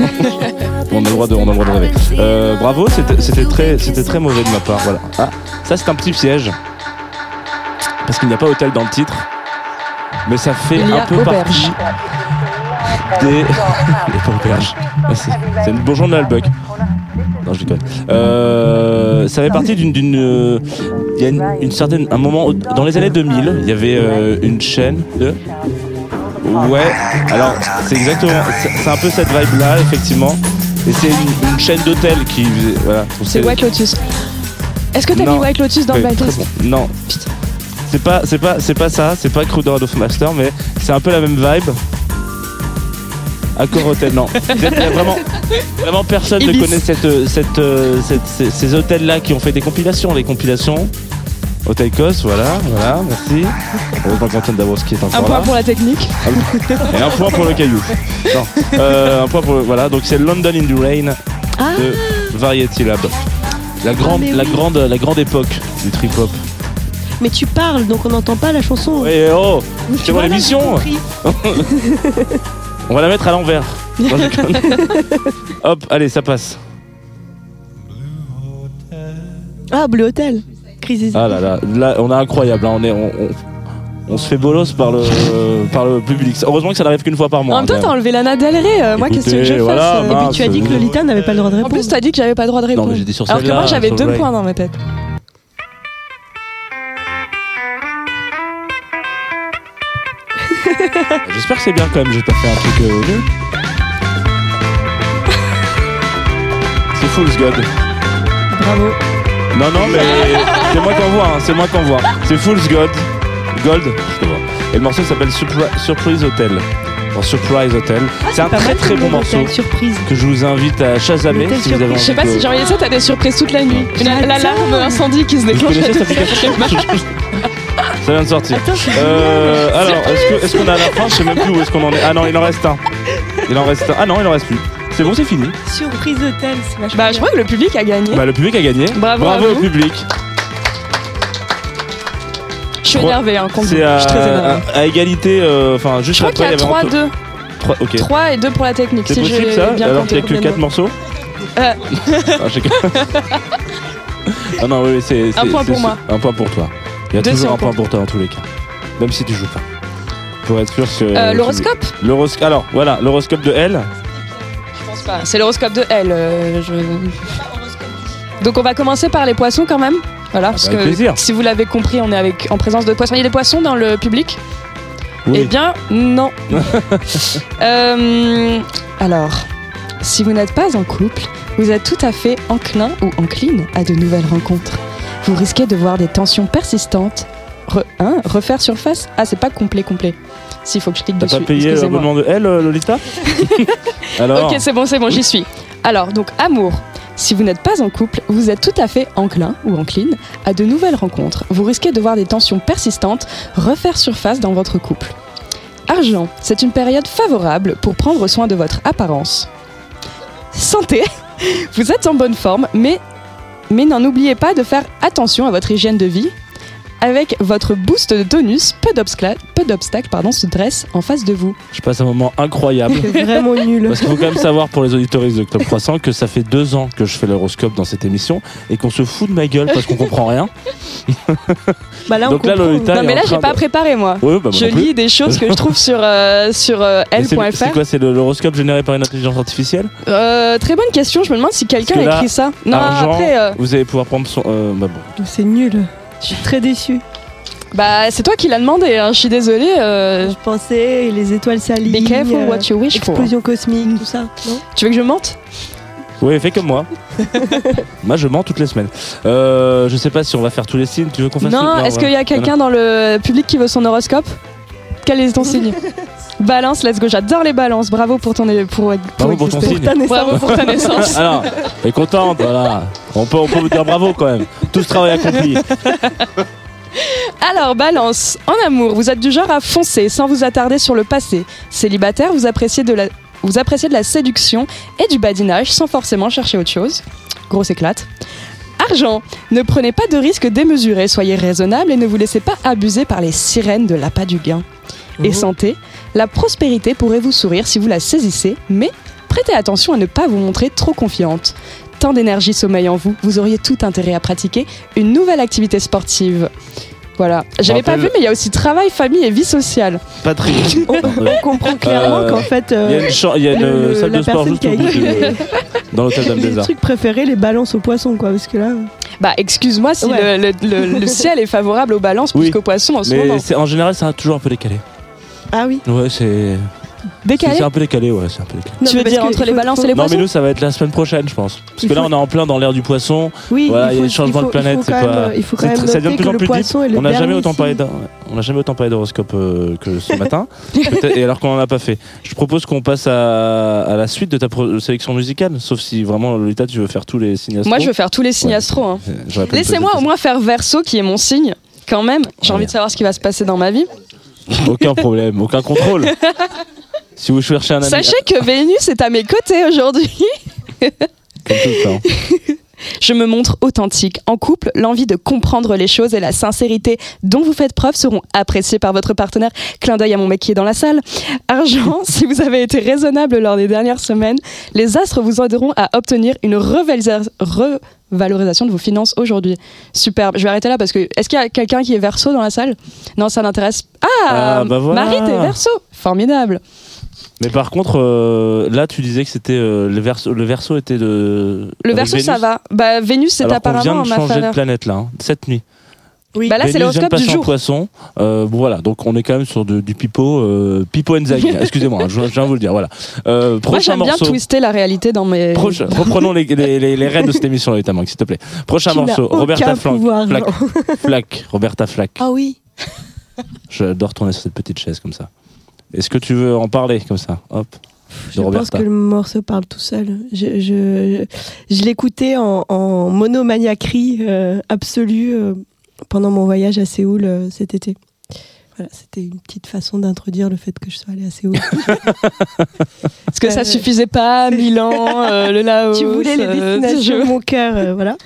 on, a le droit de, on a le droit de rêver. Euh, bravo, c'était très, mauvais de ma part. Voilà. Ah, ça c'est un petit piège. Parce qu'il n'y a pas hôtel dans le titre. Mais ça fait un peu auberge. partie des... Il n'y a pas auberge. C'est c'est une bourgeon de l'Albuck. Non, je déconne. Euh, ça fait partie d'une. d'une, euh, Il y a une, une certaine. Un moment. au- Dans les années 2000, il y avait euh, une chaîne de. Ouais, alors c'est exactement. C'est c'est un peu cette vibe-là, effectivement. Et c'est une, une chaîne d'hôtels qui. faisait- Voilà. C'est White Lotus. Est-ce que t'as Non. mis White Lotus dans le Ouais, très bon. Non. C'est pas, c'est pas, c'est pas ça. C'est pas Cruder of Master, mais c'est un peu la même vibe. Accor Hotel, non. Il y a vraiment, vraiment personne ne connaît cette, cette, euh, cette- ces, ces hôtels-là qui ont fait des compilations. Les compilations. Hôtel Kos, voilà, voilà, merci. Heureusement qu'Antoine Dabrowski est Un encore point là. pour la technique. Et un point pour le caillou. Non. Euh, un point pour le- voilà. Donc c'est London in the Rain Ah, de Variety Lab. La grande, mais la grande, la grande époque du trip hop. mais tu parles donc on n'entend pas la chanson. Ouais, oh, c'est moi l'émission. On va la mettre à l'envers. Non. Hop, allez, ça passe. Ah, Bleu Hotel. Crisis. Ah là là, là, on est incroyable. hein, On est, on, on- on se fait bolos par le, par le public. Heureusement que ça n'arrive qu'une fois par mois. En même temps, hein, t'as enlevé Lana Del Rey. euh, moi, qu'est-ce que je fasse voilà, euh, Et puis tu as dit que Lolita n'avait pas le droit de En répondre. plus, t'as dit que j'avais pas le droit de répondre. mais j'ai dit sur Alors que moi, j'avais deux points dans ma tête. J'espère que c'est bien quand même. J'ai pas fait un truc euh, nul. C'est Fool's God. Bravo. Non, non, mais c'est moi qui envoie. Hein, c'est moi qui envoie. C'est Fool's God. Gold. Je te vois. Et le morceau s'appelle Surpri- Surprise Hotel. Enfin, Surprise Hotel. c'est un Ah, Pas très mal très bon morceau Surprise. que je vous invite à chasamer si vous avez envie. Je sais pas de- si j'ai envie de ça, t'as des surprises toute la nuit. Une J'adore. l'alarme incendie qui se Vous déclenche. connaissez à cette application. Ça vient de sortir. Attends, Euh, alors, est-ce qu'on est à la fin Je sais même plus où est-ce qu'on en est. Ah non, il en reste un. Il en reste un. Ah non, il en reste plus. C'est bon, c'est fini. Surprise Hotel, c'est vachement Bah, je crois que le public a gagné. Bah, le public a gagné. Bravo à au vous. public. Je suis énervé, hein, contre. C'est Je à, suis très énervé. à- à égalité. euh, Enfin, juste Je crois qu'il après, y a il y avait Anto- 3-2. trois- Ok. 3 et 2 pour la technique. C'est si possible ça bien Alors qu'il n'y a que combien 4 de- morceaux Euh. Ah, j'ai- Ah non, oui, oui, c'est. Un point pour moi. Un point pour toi. Il y a toujours un point pour toi dans tous les cas. même si tu joues pas. Pour être sûr que. Euh, L'horoscope L'horos- Alors, voilà, l'horoscope de L. Je pense pas. C'est l'horoscope de L. euh, je- Donc on va commencer par les poissons quand même. Voilà, parce bah, avec que plaisir. si vous l'avez compris, on est avec, en présence de poissons. Il y a des poissons dans le public Oui. Eh bien, non. Euh, alors, si vous n'êtes pas en couple, vous êtes tout à fait enclin ou encline à de nouvelles rencontres. Vous risquez de voir des tensions persistantes. Re- hein, refaire surface Ah, c'est pas complet, complet. S'il faut que je clique T'as dessus. pas payé l'abonnement de L, Lolita Alors, Ok, c'est bon, c'est bon, j'y suis. Alors, donc, amour. Si vous n'êtes pas en couple, vous êtes tout à fait enclin ou encline à de nouvelles rencontres. Vous risquez de voir des tensions persistantes refaire surface dans votre couple. Argent, c'est une période favorable pour prendre soin de votre apparence. Santé, vous êtes en bonne forme, mais, mais n'en oubliez pas de faire attention à votre hygiène de vie. Avec votre boost de tonus, peu d'obstacles peu d'obstacles, pardon, se dressent en face de vous. je passe un moment incroyable. C'est vraiment nul. Parce qu'il faut quand même savoir pour les auditoristes de Club Croissant que ça fait deux ans que je fais l'horoscope dans cette émission et qu'on se fout de ma gueule parce qu'on comprend rien. Bah là, on Donc là, comprend. Lolita- Non, est mais en là, train j'ai pas de- préparé, moi. Ouais, bah, moi je non plus. lis des choses que je trouve sur, euh, sur euh, Mais c'est- L.fr. C'est quoi C'est le- l'horoscope généré par une intelligence artificielle? Euh, très bonne question, je me demande si quelqu'un Parce que a là, écrit ça. Non, Argent, après, euh, vous allez pouvoir prendre son. euh, bah bon. C'est nul. Je suis très déçue. bah, c'est toi qui l'as demandé, hein, je suis désolée. euh, Je pensais les étoiles s'alignent. be careful euh, what you wish for. Explosion cosmique, tout ça. Non Tu veux que je mente? Oui, fais comme moi. moi, je mens toutes les semaines. Euh, je sais pas si on va faire tous les signes. Tu veux qu'on fasse Non, tout? Est-ce qu'il y a quelqu'un dans le public qui veut son horoscope? Quel est ton signe? Balance, let's go, j'adore les balances. Bravo pour ton, pour, pour Bravo pour ton. Ta naissance. Bravo pour ta naissance. Alors, elle est contente, voilà. On peut, on peut vous dire bravo quand même. Tout ce travail accompli. Alors, balance, en amour, vous êtes du genre à foncer sans vous attarder sur le passé. Célibataire, vous appréciez de la, vous appréciez de la séduction et du badinage sans forcément chercher autre chose. Grosse éclate. Argent, ne prenez pas de risques démesurés, soyez raisonnable et ne vous laissez pas abuser par les sirènes de l'appât du gain. Et santé, la prospérité pourrait vous sourire si vous la saisissez, mais prêtez attention à ne pas vous montrer trop confiante. Tant d'énergie sommeille en vous, vous auriez tout intérêt à pratiquer une nouvelle activité sportive. Voilà. J'avais pas vu, mais il y a aussi travail, famille et vie sociale. Patrick. On, on comprend clairement Euh, qu'en fait, euh, Il y a une, cha- il y a une le- salle la de sport personne juste qui a au bout de- dans l'hôtel Dame des les Arts. trucs préférés, les balances aux poissons, quoi. Parce que là, Bah, excuse-moi si Ouais. le, le- le- le ciel est favorable aux balances Oui. plus qu'aux poissons en ce Mais moment. en général, c'est un- toujours un peu décalé. Ah oui. Ouais, c'est. Décalé C'est un peu décalé, ouais, c'est un peu décalé. Non, Tu veux parce dire que entre les faut- balances faut- et les Non, mais poissons nous, ça va être la semaine prochaine, je pense. Parce Il que là, faut- on est en plein dans l'ère du poisson. Oui, Voilà, il y a faut- le changement faut- de planète, il faut c'est quand pas- même- Il faut quand c'est même très- ça devient de noter plus que en le plus deep. poisson est le On n'a jamais autant parlé signe. d'un- on n'a jamais autant parlé d'horoscope euh, que ce matin. Peut-être- et alors qu'on en a pas fait. Je propose qu'on passe à, à la suite de ta pro- sélection musicale, sauf si vraiment Lolita, tu veux faire tous les signes astro. Moi, je veux faire tous les signes Ouais. astro. hein. J'aurais pas me Laissez-moi au moins faire verso, qui est mon signe. Quand même, j'ai envie de savoir ce qui va se passer dans ma vie. Aucun problème, aucun contrôle. si vous cherchez un ami. Sachez que Vénus est à mes côtés aujourd'hui. Comme tout le temps. Je me montre authentique. En couple, l'envie de comprendre les choses et la sincérité dont vous faites preuve seront appréciées par votre partenaire. Clin d'œil à mon mec qui est dans la salle. Argent, si vous avez été raisonnable lors des dernières semaines, les astres vous aideront à obtenir une revalorisation de vos finances aujourd'hui. Superbe. Je vais arrêter là parce que est-ce qu'il y a quelqu'un qui est verso dans la salle? Non, ça n'intéresse. Ah, Ah, bah voilà. Marie, t'es verso. Formidable. Mais par contre, euh, là, tu disais que c'était euh, le verso. Le verso était de. Le verso, ça Vénus. va. Bah, Vénus, c'est qu'on vient apparemment en de ma changer de planète là, hein, cette nuit. Oui. Bah là, c'est de l'horoscope du jour. poisson. Euh, bon, voilà, donc on est quand même sur de- du pipo, euh, pipo Enzaghi. Excusez-moi, hein, je, je viens vous le dire. Voilà. Euh, Moi, j'aime bien twister la réalité dans mes. Proche- reprenons les, les, les, les rênes de cette émission, Mang, s'il te plaît. Prochain morceau, Roberta Flack. Flack, Roberta Flack. Ah oui. J'adore tourner sur cette petite chaise comme ça. Est-ce que tu veux en parler comme ça Hop. Je pense que le morceau parle tout seul. Je, je, je l'écoutais en, en monomaniaquerie euh, absolue euh, pendant mon voyage à Séoul euh, cet été. Voilà, c'était une petite façon d'introduire le fait que je sois allée à Séoul. Parce que ça suffisait pas, Milan, euh, le Laos. tu voulais les euh, destinations de je- mon cœur, euh, voilà.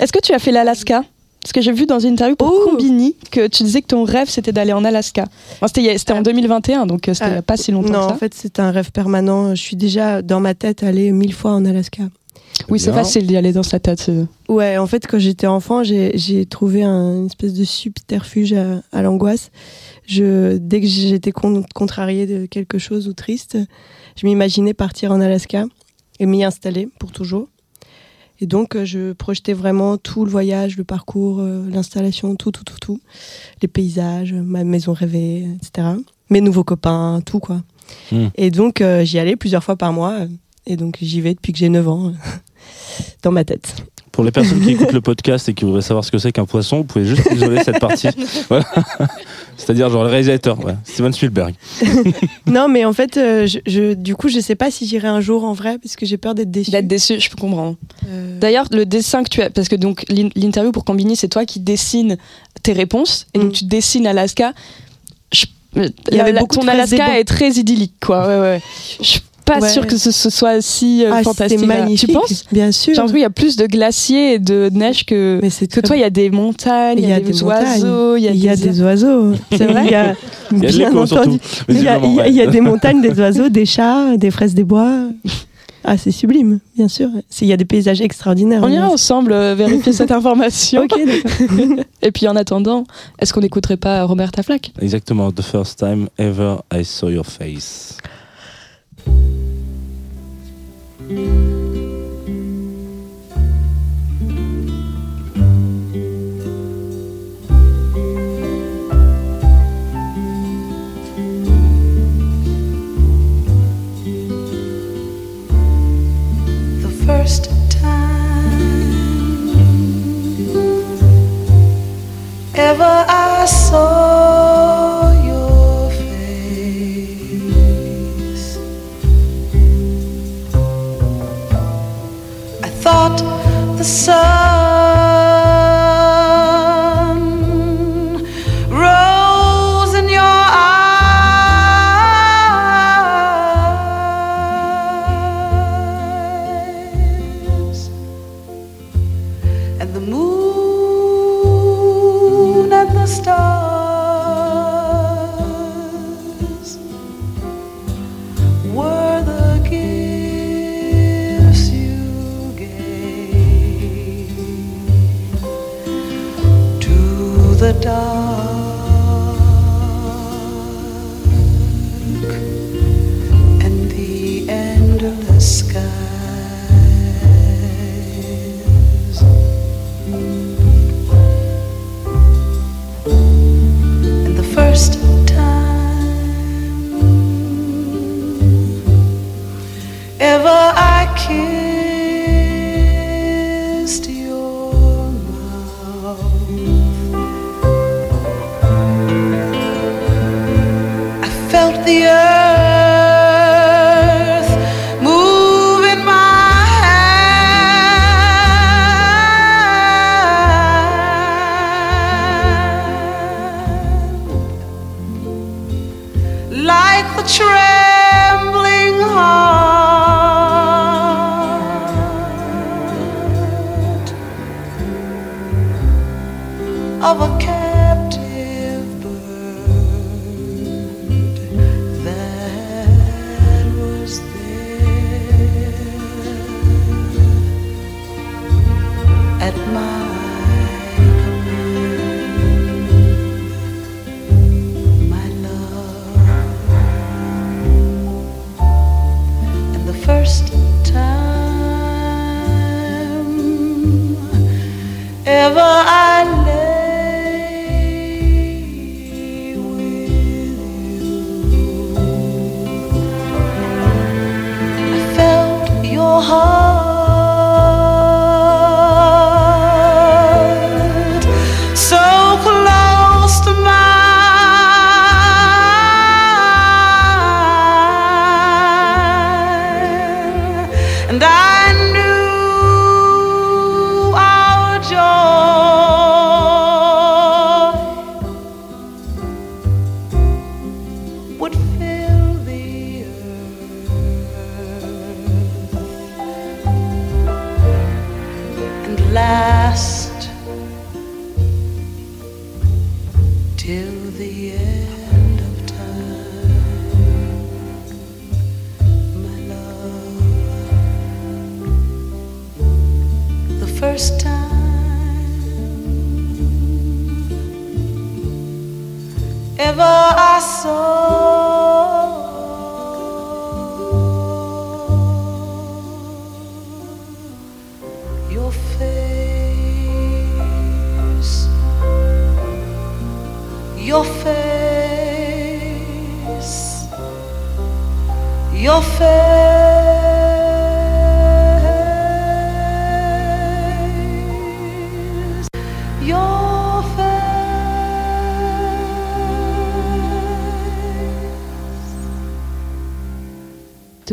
Est-ce que tu as fait l'Alaska? Parce que j'ai vu dans une interview pour Oh Combini que tu disais que ton rêve c'était d'aller en Alaska. Enfin, c'était en Ah. 2021, donc euh, c'était il n'y a Ah, pas si longtemps Non, que ça. en fait, c'est un rêve permanent. Je suis déjà dans ma tête allée mille fois en Alaska. Oui, c'est facile d'y aller dans sa tête. euh. Ouais, en fait, quand j'étais enfant, j'ai j'ai trouvé un une espèce de subterfuge à, à l'angoisse. Je, dès que j'étais con- contrariée de quelque chose ou triste, je m'imaginais partir en Alaska et m'y installer pour toujours. Et donc, euh, je projetais vraiment tout le voyage, le parcours, euh, l'installation, tout, tout, tout, tout. Les paysages, ma maison rêvée, etc. Mes nouveaux copains, tout, quoi. Hmm. Et donc, euh, j'y allais plusieurs fois par mois. Et donc, j'y vais depuis que j'ai 9 ans, dans ma tête. Pour les personnes qui écoutent le podcast et qui voudraient savoir ce que c'est qu'un poisson, vous pouvez juste isoler cette partie. Voilà. C'est-à-dire genre le réalisateur, ouais. Steven Spielberg. Non, mais en fait, euh, je, je- du coup, je sais pas si j'irai un jour en vrai, parce que j'ai peur d'être déçue. D'être déçu, je peux comprendre. Euh, D'ailleurs, le dessin que tu as, parce que donc l'in- l'interview pour Combini, c'est toi qui dessines tes réponses, et donc Mm. tu dessines Alaska. Je- Il y avait la- beaucoup ton Alaska est très idyllique, quoi. Ouais, ouais. Je pas Ouais. sûre que ce, ce soit si euh, ah, fantastique. c'est magnifique. Tu penses Bien sûr. J'ai l'impression qu'il y a plus de glaciers et de neige que. mais c'est Que toi, il y a des montagnes, il y a, des, oiseaux, il y a, Il y a des... oiseaux. C'est vrai Il y a, Il y a de bien entendu. Il y, a, il il des montagnes, des oiseaux, des chats, des fraises des bois. Ah, c'est sublime, bien sûr. Il y a des paysages extraordinaires. On ira ensemble euh, vérifier cette information. Ok. Et puis en attendant, est-ce qu'on n'écouterait pas Roberta Flack Exactement, the first time ever I saw your face. The first time ever I saw the sun the earth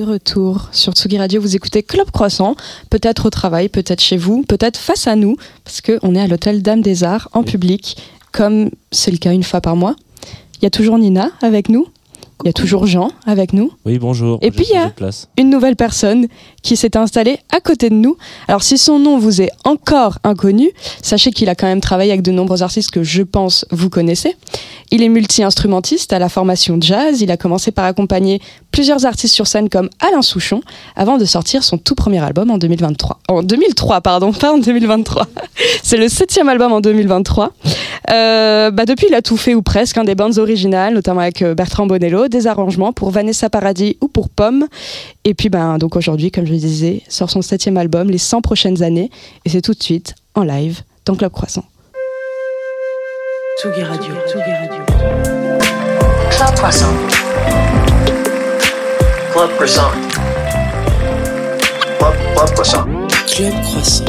retour sur Tsugi Radio, vous écoutez Club Croissant, peut-être au travail, peut-être chez vous, peut-être face à nous, parce qu'on est à l'hôtel Dame des Arts en public, comme c'est le cas une fois par mois. Il y a toujours Nina avec nous, il y a toujours Jean avec nous, Oui, bonjour. Et puis, il y a- une nouvelle personne qui s'est installée à côté de nous. Alors si son nom vous est encore inconnu, sachez qu'il a quand même travaillé avec de nombreux artistes que je pense vous connaissez. Il est multi-instrumentiste à la formation jazz. Il a commencé par accompagner plusieurs artistes sur scène comme Alain Souchon avant de sortir son tout premier album en 2023. En 2003, pardon, pas en 2023. C'est le septième album en 2023. Euh, bah depuis, il a tout fait ou presque, hein, des bandes originales, notamment avec euh, Bertrand Bonello, des arrangements pour Vanessa Paradis ou pour Pomme. Et puis, ben, donc aujourd'hui, comme je le disais, sort son septième album, Les 100 prochaines années. Et c'est tout de suite en live dans Club Croissant. Tsugi Radio. Tsugi Radio. Club Croissant. Club Croissant. Club, Club Croissant. Club Croissant.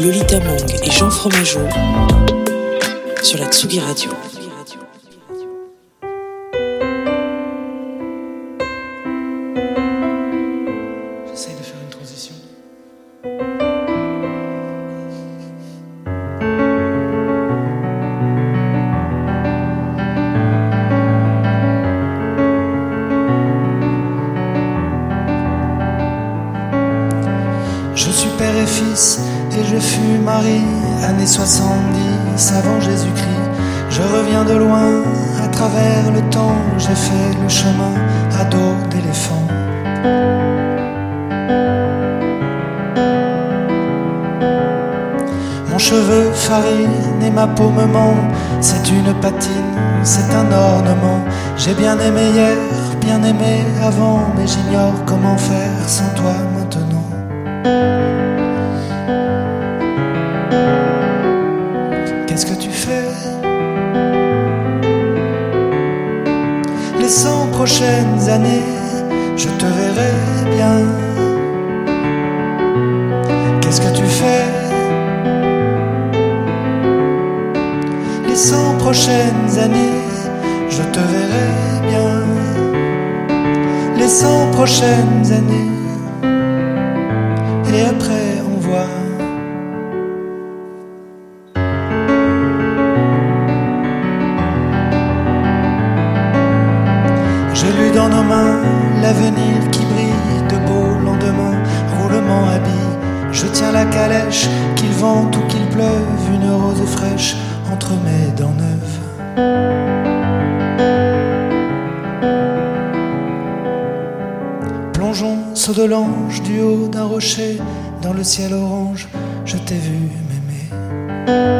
Lolita Mang et Jean Fromageau sur la Tsugi Radio. Et je fus mari, années 70 avant Jésus-Christ. Je reviens de loin, à travers le temps, j'ai fait le chemin à dos d'éléphant. Mon cheveu farine et ma peau me ment. C'est une patine, c'est un ornement. J'ai bien aimé hier, bien aimé avant, mais j'ignore comment faire sans toi maintenant. Qu'est-ce que tu fais? Les cent prochaines années, je te verrai bien. Qu'est-ce que tu fais? Les cent prochaines années, je te verrai bien. Les cent prochaines années, et après? L'avenir qui brille, de beaux lendemains, roulement habillé. Je tiens la calèche, qu'il vente ou qu'il pleuve, une rose fraîche entre mes dents neuves. Plongeons, saut de l'ange, du haut d'un rocher, dans le ciel orange, je t'ai vu m'aimer.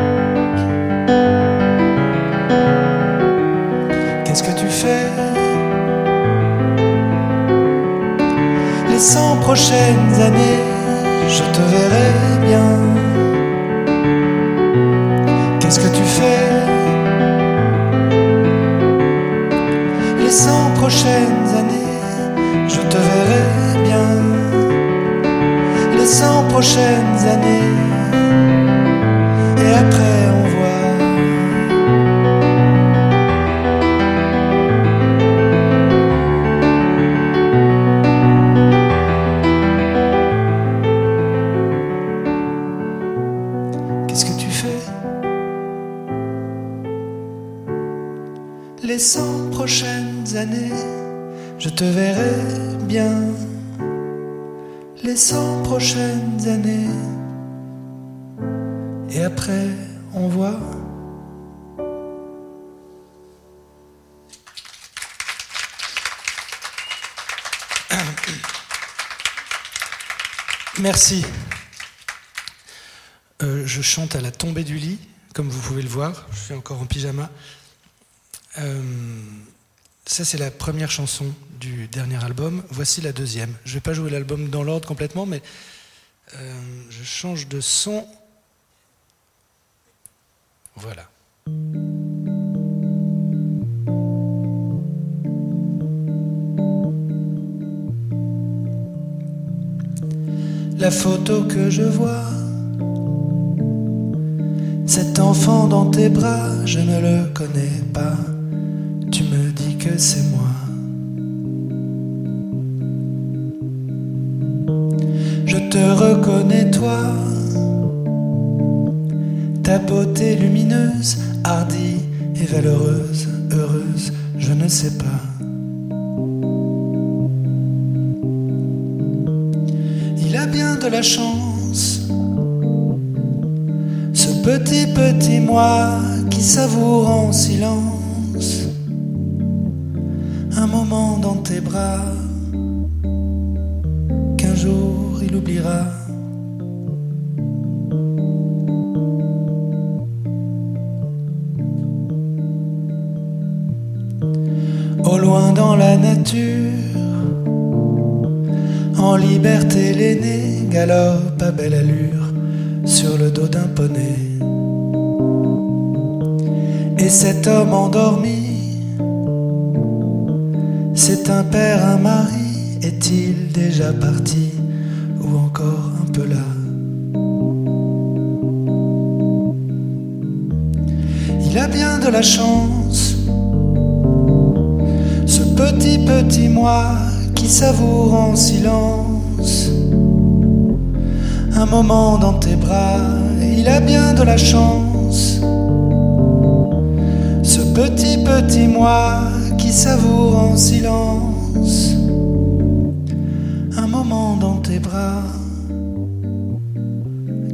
Cent prochaines années, je te verrai bien. Qu'est-ce que tu fais? Les cent prochaines années, je te verrai bien. Les cent prochaines années, et après on te verrai bien. Les cent prochaines années, et après on voit. Merci. Euh, je chante à la tombée du lit, comme vous pouvez le voir. Je suis encore en pyjama. Euh, ça, c'est la première chanson du dernier album. Voici la deuxième. Je ne vais pas jouer l'album dans l'ordre complètement, mais euh, je change de son. Voilà. La photo que je vois, cet enfant dans tes bras, je ne le connais pas. Tu me que c'est moi. Je te reconnais toi, ta beauté lumineuse, hardie et valeureuse, heureuse, je ne sais pas. Il a bien de la chance, ce petit petit moi qui savoure en silence bras qu'un jour il oubliera. Au loin dans la nature, en liberté l'aîné galope à belle allure sur le dos d'un poney. Et cet homme endormi, c'est un père, un mari, est-il déjà parti ou encore un peu là? Il a bien de la chance, ce petit petit moi qui savoure en silence. Un moment dans tes bras. Il a bien de la chance, ce petit petit moi savoure en silence un moment dans tes bras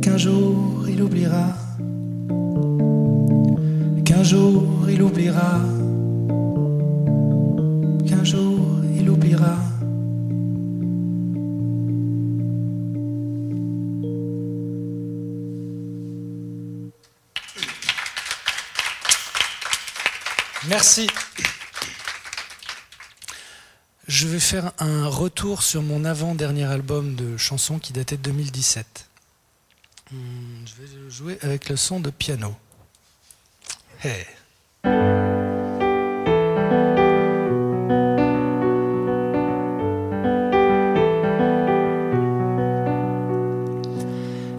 qu'un jour il oubliera, qu'un jour il oubliera, qu'un jour il oubliera. Merci. Je vais faire un retour sur mon avant-dernier album de chansons qui datait de 2017. Hmm, Je vais jouer avec le son de piano. Elle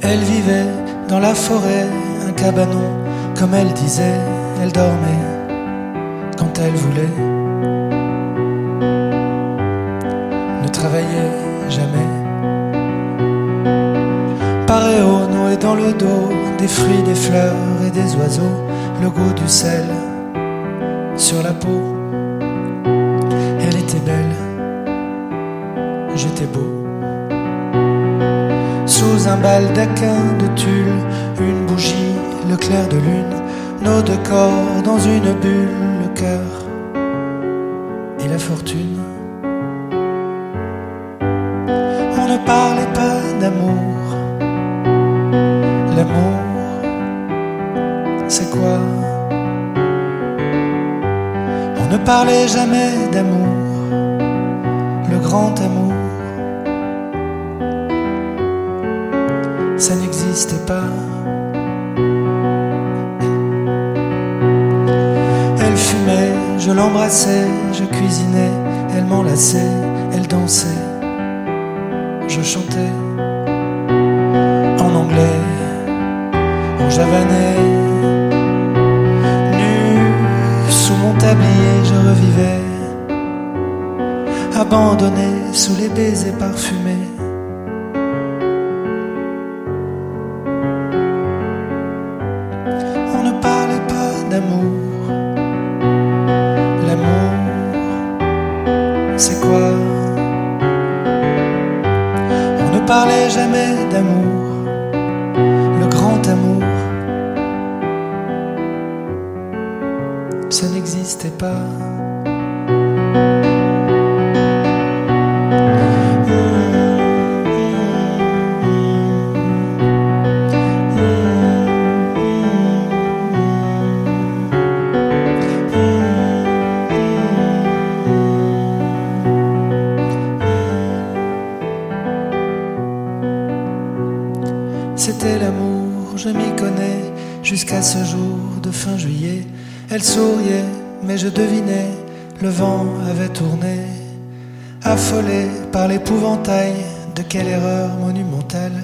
vivait dans la forêt, un cabanon, comme elle disait, elle dormait quand elle voulait. Jamais. Paréo et dans le dos, des fruits, des fleurs et des oiseaux, le goût du sel sur la peau. Elle était belle, j'étais beau. Sous un baldaquin de tulle, une bougie, le clair de lune, nos deux corps dans une bulle, le cœur parlait jamais d'amour, le grand amour. ça n'existait pas. Elle fumait, je l'embrassais, je cuisinais, elle m'enlaçait, elle dansait, je chantais en anglais, en javanais, je revivais, abandonné sous les baisers parfumés. Jusqu'à ce jour de fin juillet. Elle souriait, mais je devinais, le vent avait tourné. Affolé par l'épouvantail de quelle erreur monumentale.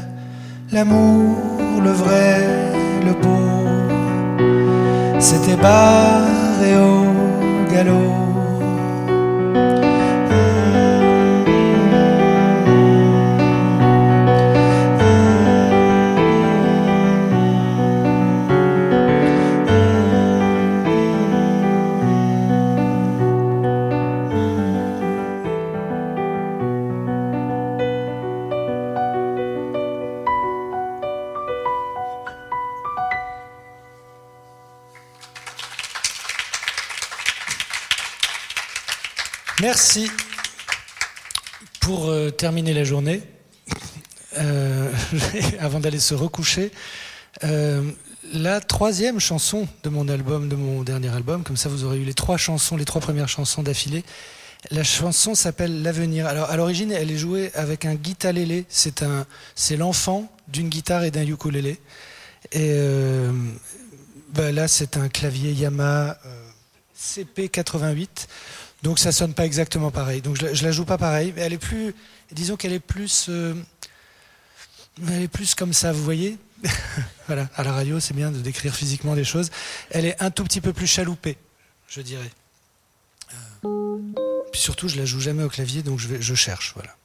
L'amour, le vrai, le beau, s'était barré au galop. Terminer la journée. Euh, avant d'aller se recoucher, euh, la troisième chanson de mon album, de mon dernier album, comme ça vous aurez eu les trois chansons, les trois premières chansons d'affilée. La chanson s'appelle L'avenir. Alors à l'origine, elle est jouée avec un guitarélé. C'est un, c'est l'enfant d'une guitare et d'un ukulélé. Et euh, bah là, c'est un clavier Yamaha euh, CP88. Donc ça sonne pas exactement pareil. Donc je, je la joue pas pareil, mais elle est plus, disons qu'elle est plus, euh, elle est plus comme ça, vous voyez. voilà, à la radio, c'est bien de décrire physiquement des choses. Elle est un tout petit peu plus chaloupée, je dirais. Euh, puis surtout, je la joue jamais au clavier, donc je, vais, je cherche, voilà.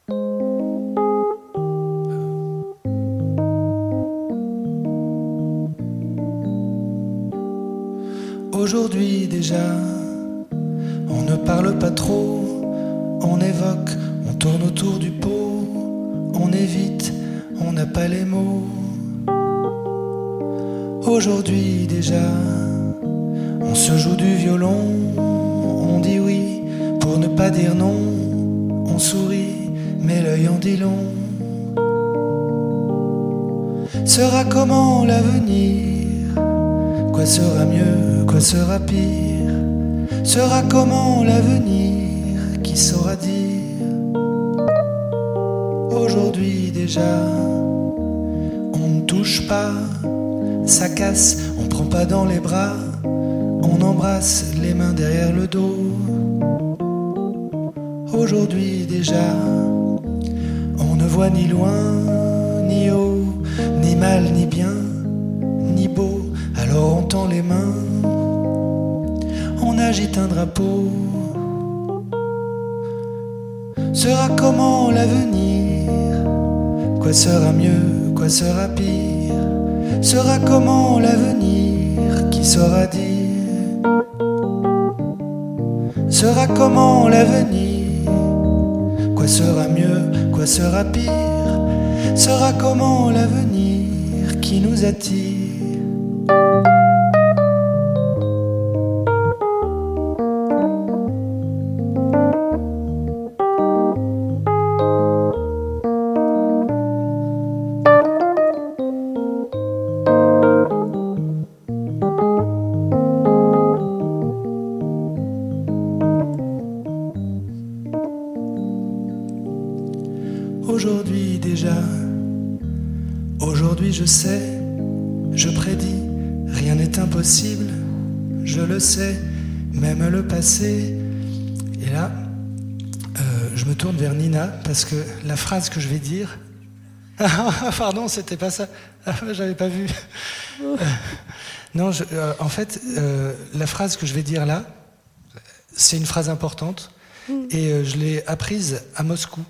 Aujourd'hui déjà, on ne parle pas trop, on évoque, tourne autour du pot, on évite, on n'a pas les mots. Aujourd'hui déjà, on se joue du violon, on dit oui pour ne pas dire non, on sourit, mais l'œil en dit long. Sera comment l'avenir? Quoi sera mieux, quoi sera pire? Sera comment l'avenir? Qui saura dire? Aujourd'hui déjà, on ne touche pas, ça casse, on prend pas dans les bras, on embrasse les mains derrière le dos. Aujourd'hui déjà, on ne voit ni loin, ni haut, ni mal, ni bien, ni beau, alors on tend les mains, on agite un drapeau. Sera comment l'avenir? Quoi sera mieux, quoi sera pire? Sera comment l'avenir Qui saura dire? Sera comment l'avenir? Quoi sera mieux, quoi sera pire? Sera comment l'avenir qui nous attire? Sais, je prédis, rien n'est impossible, je le sais, même le passé. Et là, euh, je me tourne vers Nina parce que la phrase que je vais dire. Ah, pardon, c'était pas ça. Ah, J'avais pas vu. Euh, non, je- euh, en fait, la phrase que je vais dire là, c'est une phrase importante et euh, je l'ai apprise à Moscou.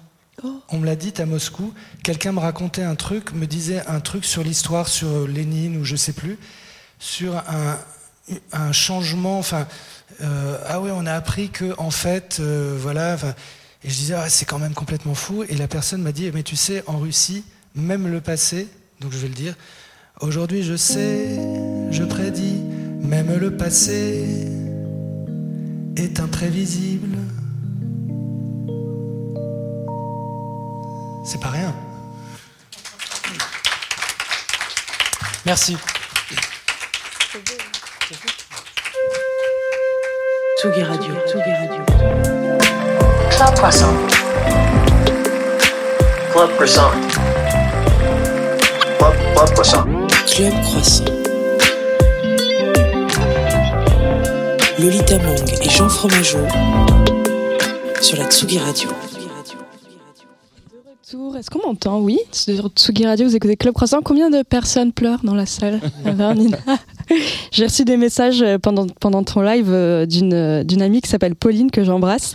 On me l'a dit à Moscou. Quelqu'un me racontait un truc, me disait un truc sur l'histoire, sur Lénine ou je sais plus, sur un, changement. Enfin, euh, ah ouais, on a appris que en fait, euh, voilà. Et je disais, ah, c'est quand même complètement fou. Et la personne m'a dit, mais tu sais, en Russie, même le passé, donc je vais le dire. Aujourd'hui, je sais, je prédis, même le passé est imprévisible. C'est pas rien. Merci. Tsugi Radio, Tsugi Radio. Club Croissant. Club Croissant. Club, Club Croissant. Club Croissant. Lolita Mang et Jean Fromageau sur la Tsugi Radio. Retour, Est-ce qu'on m'entend Oui. Sur Tsugi Radio, vous écoutez Club Croissant. Combien de personnes pleurent dans la salle J'ai reçu des messages euh, pendant, pendant ton live euh, d'une euh, d'une amie qui s'appelle Pauline, que j'embrasse,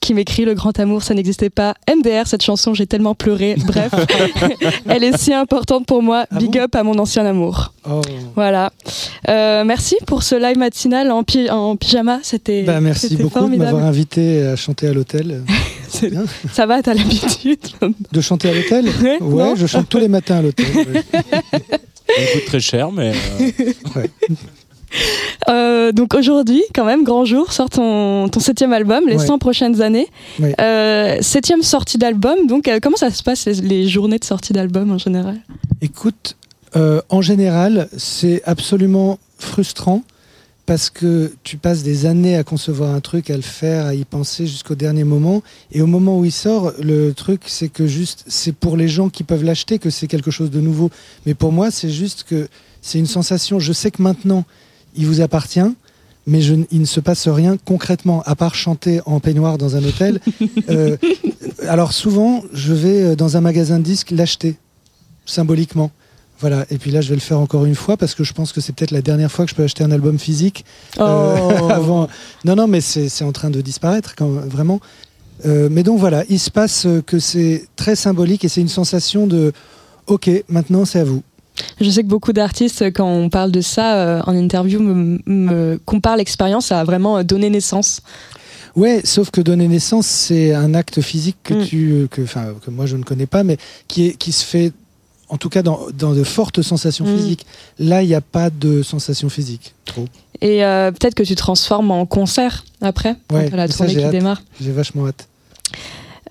qui m'écrit Le grand amour, ça n'existait pas. MDR, cette chanson, j'ai tellement pleuré. Bref, elle est si importante pour moi. Ah Big bon up à mon ancien amour. Oh. Voilà. Euh, merci pour ce live matinal en, pi- en pyjama. C'était Bah, merci c'était beaucoup de m'avoir invité à chanter à l'hôtel. Ça va, t'as l'habitude De chanter à l'hôtel Ouais, Ouais, je chante tous les matins à l'hôtel. Ça coûte très cher, mais euh, Euh, donc aujourd'hui, quand même, grand jour, sort ton, ton septième album, les Ouais. 100 prochaines années. Ouais. Euh, septième sortie d'album, donc euh, comment ça se passe les, les journées de sortie d'album en général? Écoute, euh, en général, c'est absolument frustrant parce que tu passes des années à concevoir un truc, à le faire, à y penser jusqu'au dernier moment. Et au moment où il sort, le truc, c'est que juste, c'est pour les gens qui peuvent l'acheter que c'est quelque chose de nouveau. Mais pour moi, c'est juste que c'est une sensation. Je sais que maintenant, il vous appartient. Mais je, il ne se passe rien concrètement, à part chanter en peignoir dans un hôtel. Euh, alors souvent, je vais euh, dans un magasin de disques l'acheter, symboliquement. Voilà, et puis là je vais le faire encore une fois parce que je pense que c'est peut-être la dernière fois que je peux acheter un album physique. Oh. Euh, avant. Non, non, mais c'est en train de disparaître quand vraiment. Euh, mais donc voilà, il se passe que c'est très symbolique et c'est une sensation de OK, maintenant c'est à vous. Je sais que beaucoup d'artistes, quand on parle de ça euh, en interview, me, me comparent l'expérience à vraiment donner naissance. Ouais, sauf que donner naissance, c'est un acte physique que Mm. tu, que, que moi je ne connais pas, mais qui est, qui se fait, en tout cas dans, dans de fortes sensations Mm. physiques. Là, il n'y a pas de sensations physiques. Trop. Et euh, peut-être que tu transformes en concert après, Ouais, quand la ça, tournée qui hâte. démarre. J'ai vachement hâte.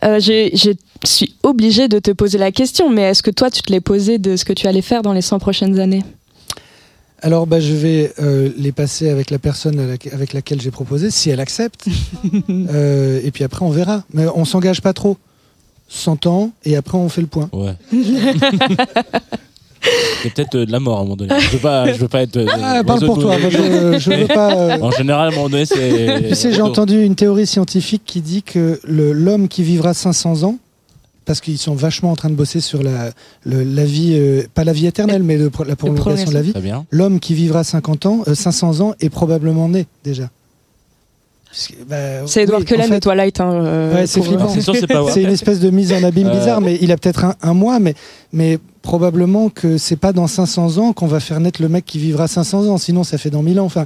Euh, Je suis obligée de te poser la question, mais est-ce que toi, tu te l'es posé de ce que tu allais faire dans les 100 prochaines années? Alors, bah, je vais euh, les passer avec la personne avec laquelle j'ai proposé, si elle accepte. Euh, et puis après, on verra. Mais on s'engage pas trop. 100 ans, et après, on fait le point. ouais. C'est peut-être euh, de la mort à un moment donné. Je veux pas, je veux pas être. euh, Ah, parle pour toi. Boone. Moi, je, je veux pas. euh, En général, à un moment donné, c'est. Tu sais, j'ai entendu une théorie scientifique qui dit que l'homme qui vivra 500 ans, parce qu'ils sont vachement en train de bosser sur la, le- la vie, euh, pas la vie éternelle, mais le la prolongation de la vie, Très bien. l'homme qui vivra 50 ans, euh, 500 ans est probablement né déjà. Bah, C'est Edouard oui, Cullen en fait, et Twilight. Hein, euh, Ouais, c'est flippant. C'est sûr, c'est pas C'est une espèce de mise en abîme Euh. bizarre, mais il a peut-être un, un mois, mais, mais probablement que c'est pas dans 500 ans qu'on va faire naître le mec qui vivra 500 ans, sinon ça fait dans 1000 ans. Enfin,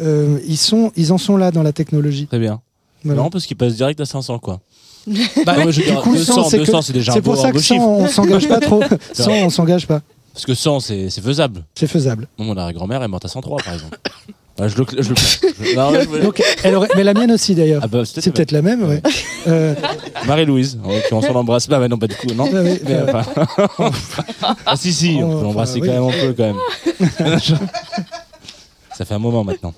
euh, ils, sont, ils en sont là dans la technologie. Très bien. Voilà. Non, parce qu'il passe direct à 500, quoi. Bah, je veux du dire, coup, 200, 100, c'est que- 200, c'est déjà un C'est pour ça que 100, chiffre. on s'engage pas trop. 100, on s'engage pas. Parce que 100, c'est faisable. C'est faisable. Moi, mon arrière-grand-mère est morte à 103, par exemple. Ouais, je le, je le- je- non, mais je- Donc, elle aurait, mais la mienne aussi d'ailleurs. Ah bah, c'est c'est peut-être la même, ouais. Euh, Marie-Louise, en l'occurrence, on l'embrasse pas, mais non, pas du coup, non. Ah oui, Mais, euh, enfin, ah si, si, on peut l'embrasser enfin, quand oui. même un peu, quand même. Ça fait un moment maintenant.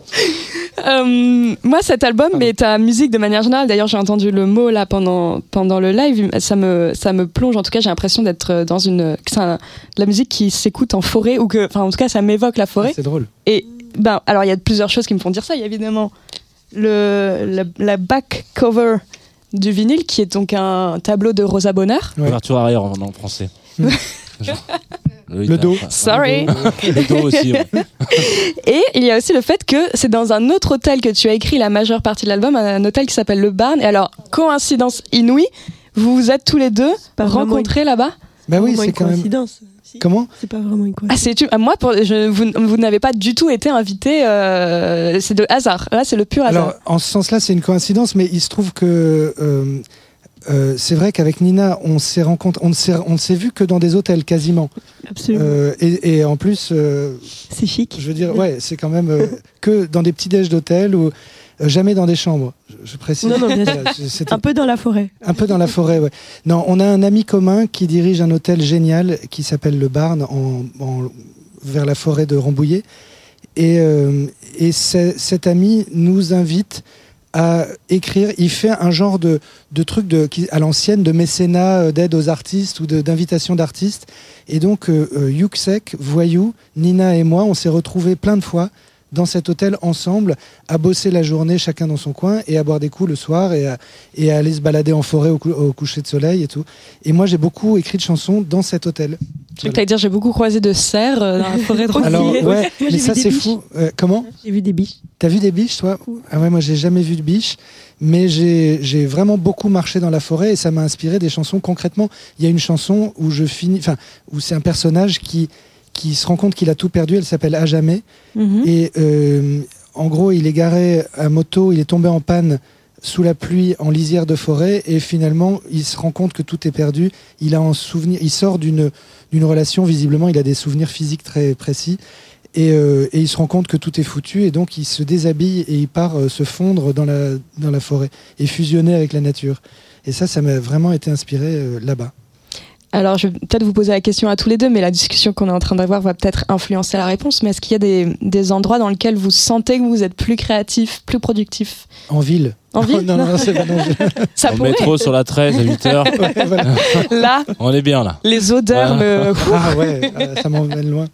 Euh, moi, cet album, mais ta musique de manière générale, d'ailleurs, j'ai entendu le mot là pendant, pendant le live, ça me, ça me plonge. En tout cas, j'ai l'impression d'être dans une. que c'est un- de la musique qui s'écoute en forêt, ou que. Enfin, en tout cas, ça m'évoque la forêt. c'est drôle. Et ben, alors, il y a plusieurs choses qui me font dire ça. Il y a évidemment le, la, la back cover du vinyle, qui est donc un tableau de Rosa Bonheur. Ouais. Ouverture arrière en, en français. Genre, Le dos. Sorry. Le dos aussi. ouais. Et il y a aussi le fait que c'est dans un autre hôtel que tu as écrit la majeure partie de l'album, un hôtel qui s'appelle Le Barn. Et alors, coïncidence inouïe, vous vous êtes tous les deux rencontrés là-bas? Bah oui, c'est une quand même. Si. Comment C'est pas vraiment une Ah, coïncidence. c'est tu. ah, moi, pour, je, vous, vous n'avez pas du tout été invité. euh, c'est de hasard. Là, c'est le pur hasard. Alors, en ce sens-là, c'est une coïncidence, mais il se trouve que euh, euh, c'est vrai qu'avec Nina, on s'est rencontré, on ne s'est, on ne s'est vu que dans des hôtels quasiment. Absolument. Euh, et, et en plus, euh, c'est chic. je veux dire, ouais, c'est quand même euh, que dans des petits déj d'hôtel ou euh, jamais dans des chambres. Je, je précise. Non, non, bien sûr. C'était Un peu dans la forêt. un peu dans la forêt. Ouais. Non, on a un ami commun qui dirige un hôtel génial qui s'appelle le Barn en, en- vers la forêt de Rambouillet. Et, euh, et cet ami nous invite à écrire. Il fait un genre de, de truc de, qui, à l'ancienne de mécénat, euh, d'aide aux artistes ou d'invitation d'artistes. Et donc, euh, euh, Yuxek, Voyou, Nina et moi, on s'est retrouvés plein de fois dans cet hôtel ensemble, à bosser la journée chacun dans son coin et à boire des coups le soir et à, et à aller se balader en forêt au, cou- au coucher de soleil et tout. Et moi, j'ai beaucoup écrit de chansons dans cet hôtel. Je t'allais dire j'ai beaucoup croisé de cerfs euh, dans la forêt de Alors, ouais, mais ça, c'est fou. Euh, comment J'ai vu des biches. T'as vu des biches, toi Ah ouais, moi j'ai jamais vu de biches, mais j'ai j'ai vraiment beaucoup marché dans la forêt et ça m'a inspiré des chansons. Concrètement, il y a une chanson où je finis, enfin, où c'est un personnage qui qui se rend compte qu'il a tout perdu. Elle s'appelle À jamais Mhm. et euh, en gros, il est garé à moto, il est tombé en panne sous la pluie en lisière de forêt et finalement, il se rend compte que tout est perdu. Il a un souvenir, il sort d'une d'une relation. Visiblement, il a des souvenirs physiques très précis. Et, euh, et il se rend compte que tout est foutu et donc il se déshabille et il part euh, se fondre dans la, dans la forêt et fusionner avec la nature. Et ça, ça m'a vraiment été inspiré euh, là-bas. Alors, je vais peut-être vous poser la question à tous les deux, mais la discussion qu'on est en train d'avoir va peut-être influencer la réponse. Mais est-ce qu'il y a des, des endroits dans lesquels vous sentez que vous êtes plus créatif, plus productif? En ville. En ville Non, non, non, c'est pas non, Ça pourrait. métro sur la 13 à 8h, Ouais, voilà. Là, on est bien là. les odeurs me. Ah ouais, euh, ça m'emmène loin.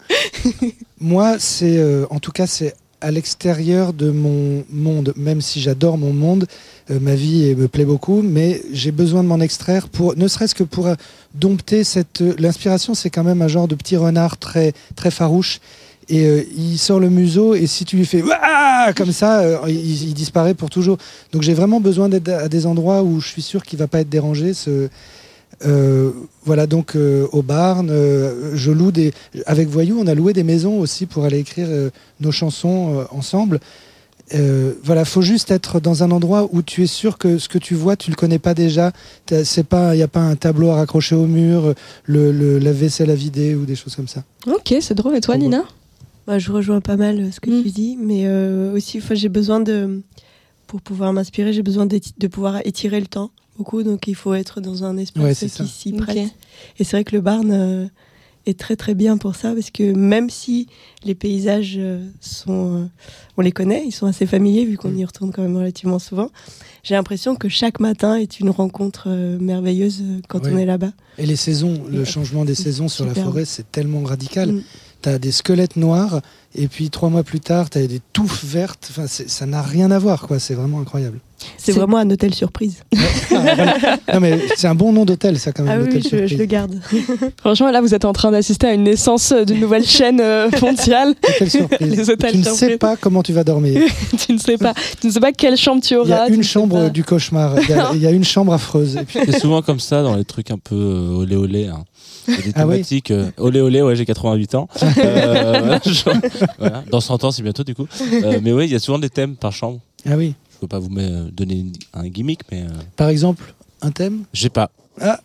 Moi, c'est euh, en tout cas, c'est à l'extérieur de mon monde, même si j'adore mon monde, euh, ma vie euh, me plaît beaucoup, mais j'ai besoin de m'en extraire pour, ne serait-ce que pour euh, dompter cette. L'inspiration, c'est quand même un genre de petit renard très très farouche. Et il sort le museau, et si tu lui fais Ouah comme ça, il, disparaît pour toujours. Donc j'ai vraiment besoin d'être à des endroits où je suis sûr qu'il va pas être dérangé. Ce, euh, voilà, donc euh, au Barn, euh, je loue des. Avec Voyou, on a loué des maisons aussi pour aller écrire euh, nos chansons euh, ensemble. Euh, voilà, faut juste être dans un endroit où tu es sûr que ce que tu vois, tu le connais pas déjà. C'est pas, il y a pas un tableau à raccrocher au mur, le, le la vaisselle à vider ou des choses comme ça. Ok, c'est drôle. Et toi. Nina Bah, je rejoins pas mal ce que Mm. tu dis, mais euh, aussi, j'ai besoin de, pour pouvoir m'inspirer, j'ai besoin de pouvoir étirer le temps beaucoup, donc il faut être dans un espace Ouais, qui s'y prête. Et c'est vrai que le Barn euh, est très très bien pour ça, parce que même si les paysages euh, sont, euh, on les connaît, ils sont assez familiers vu qu'on Mm. y retourne quand même relativement souvent. J'ai l'impression que chaque matin est une rencontre euh, merveilleuse quand Ouais. on est là-bas. Et les saisons, le changement des saisons sur la forêt, c'est tellement radical. Mm. T'as des squelettes noirs, et puis trois mois plus tard, t'as des touffes vertes. Enfin, ça n'a rien à voir, quoi. C'est vraiment incroyable. C'est vraiment un hôtel surprise. Ah, voilà. Non, mais c'est un bon nom d'hôtel, ça, quand même. Ah oui, je, surprise. je le garde. Franchement, là, vous êtes en train d'assister à une naissance euh, d'une nouvelle chaîne euh, mondiale. Hôtel surprise. Les hôtels tu ne sais pas comment tu vas dormir. tu ne sais pas, tu ne sais pas quelle chambre tu Il y auras. a une chambre pas. du cauchemar. Il y a, il y a une chambre affreuse. Puis, C'est souvent comme ça dans les trucs un peu euh, olé olé. Hein. Il y a des Ah oui. thématiques euh, olé olé, ouais, j'ai 88 ans. Euh, voilà. Dans 100 ans, c'est bientôt du coup. Euh, mais oui, il y a souvent des thèmes par chambre. ah oui. Je peux pas vous donner un gimmick, mais euh, Par exemple, un thème? J'ai pas. Ah.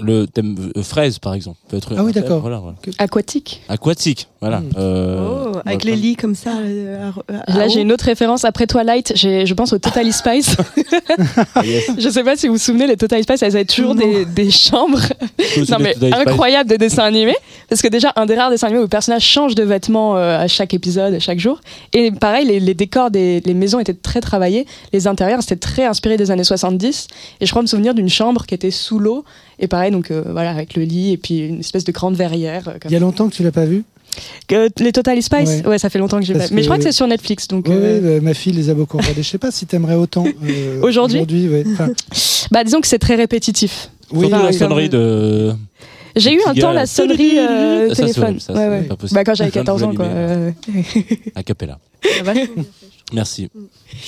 Le thème euh, fraise, par exemple, peut être. Ah oui, d'accord. Voilà, voilà. Aquatique. Aquatique, voilà. Mm. Euh, Oh, avec les lits comme ça. euh, à- à- Là, à j'ai une autre référence. Après Twilight, je pense au Totally Spice. Ah, yes. je sais pas si vous vous souvenez, les Totally Spice, elles avaient toujours des, des chambres non, mais Total incroyables de dessins animés. Parce que déjà, un des rares dessins animés où le personnage change de vêtements euh, à chaque épisode, chaque jour. Et pareil, les, les décors des les maisons étaient très travaillés. Les intérieurs, c'était très inspiré des années 70. Et je crois me souvenir d'une chambre qui était sous l'eau. Et pareil, donc euh, voilà, avec le lit et puis une espèce de grande verrière. euh, comme Il y a longtemps que tu l'as pas vu Que- les Total Spice Ouais. ouais. ça fait longtemps que j'ai pas. Mais je crois que- c'est sur Netflix. Donc, Oui, euh, ma fille les a beaucoup regardés. Je sais pas si t'aimerais autant. euh, Aujourd'hui. Enfin, bah, disons que c'est très répétitif. oui, Surtout la sonnerie de. J'ai eu un temps la sonnerie euh, téléphone. ça, Ouais, ouais. Bah, quand j'avais Je viens de 14 ans, quoi. euh, A cappella. Merci.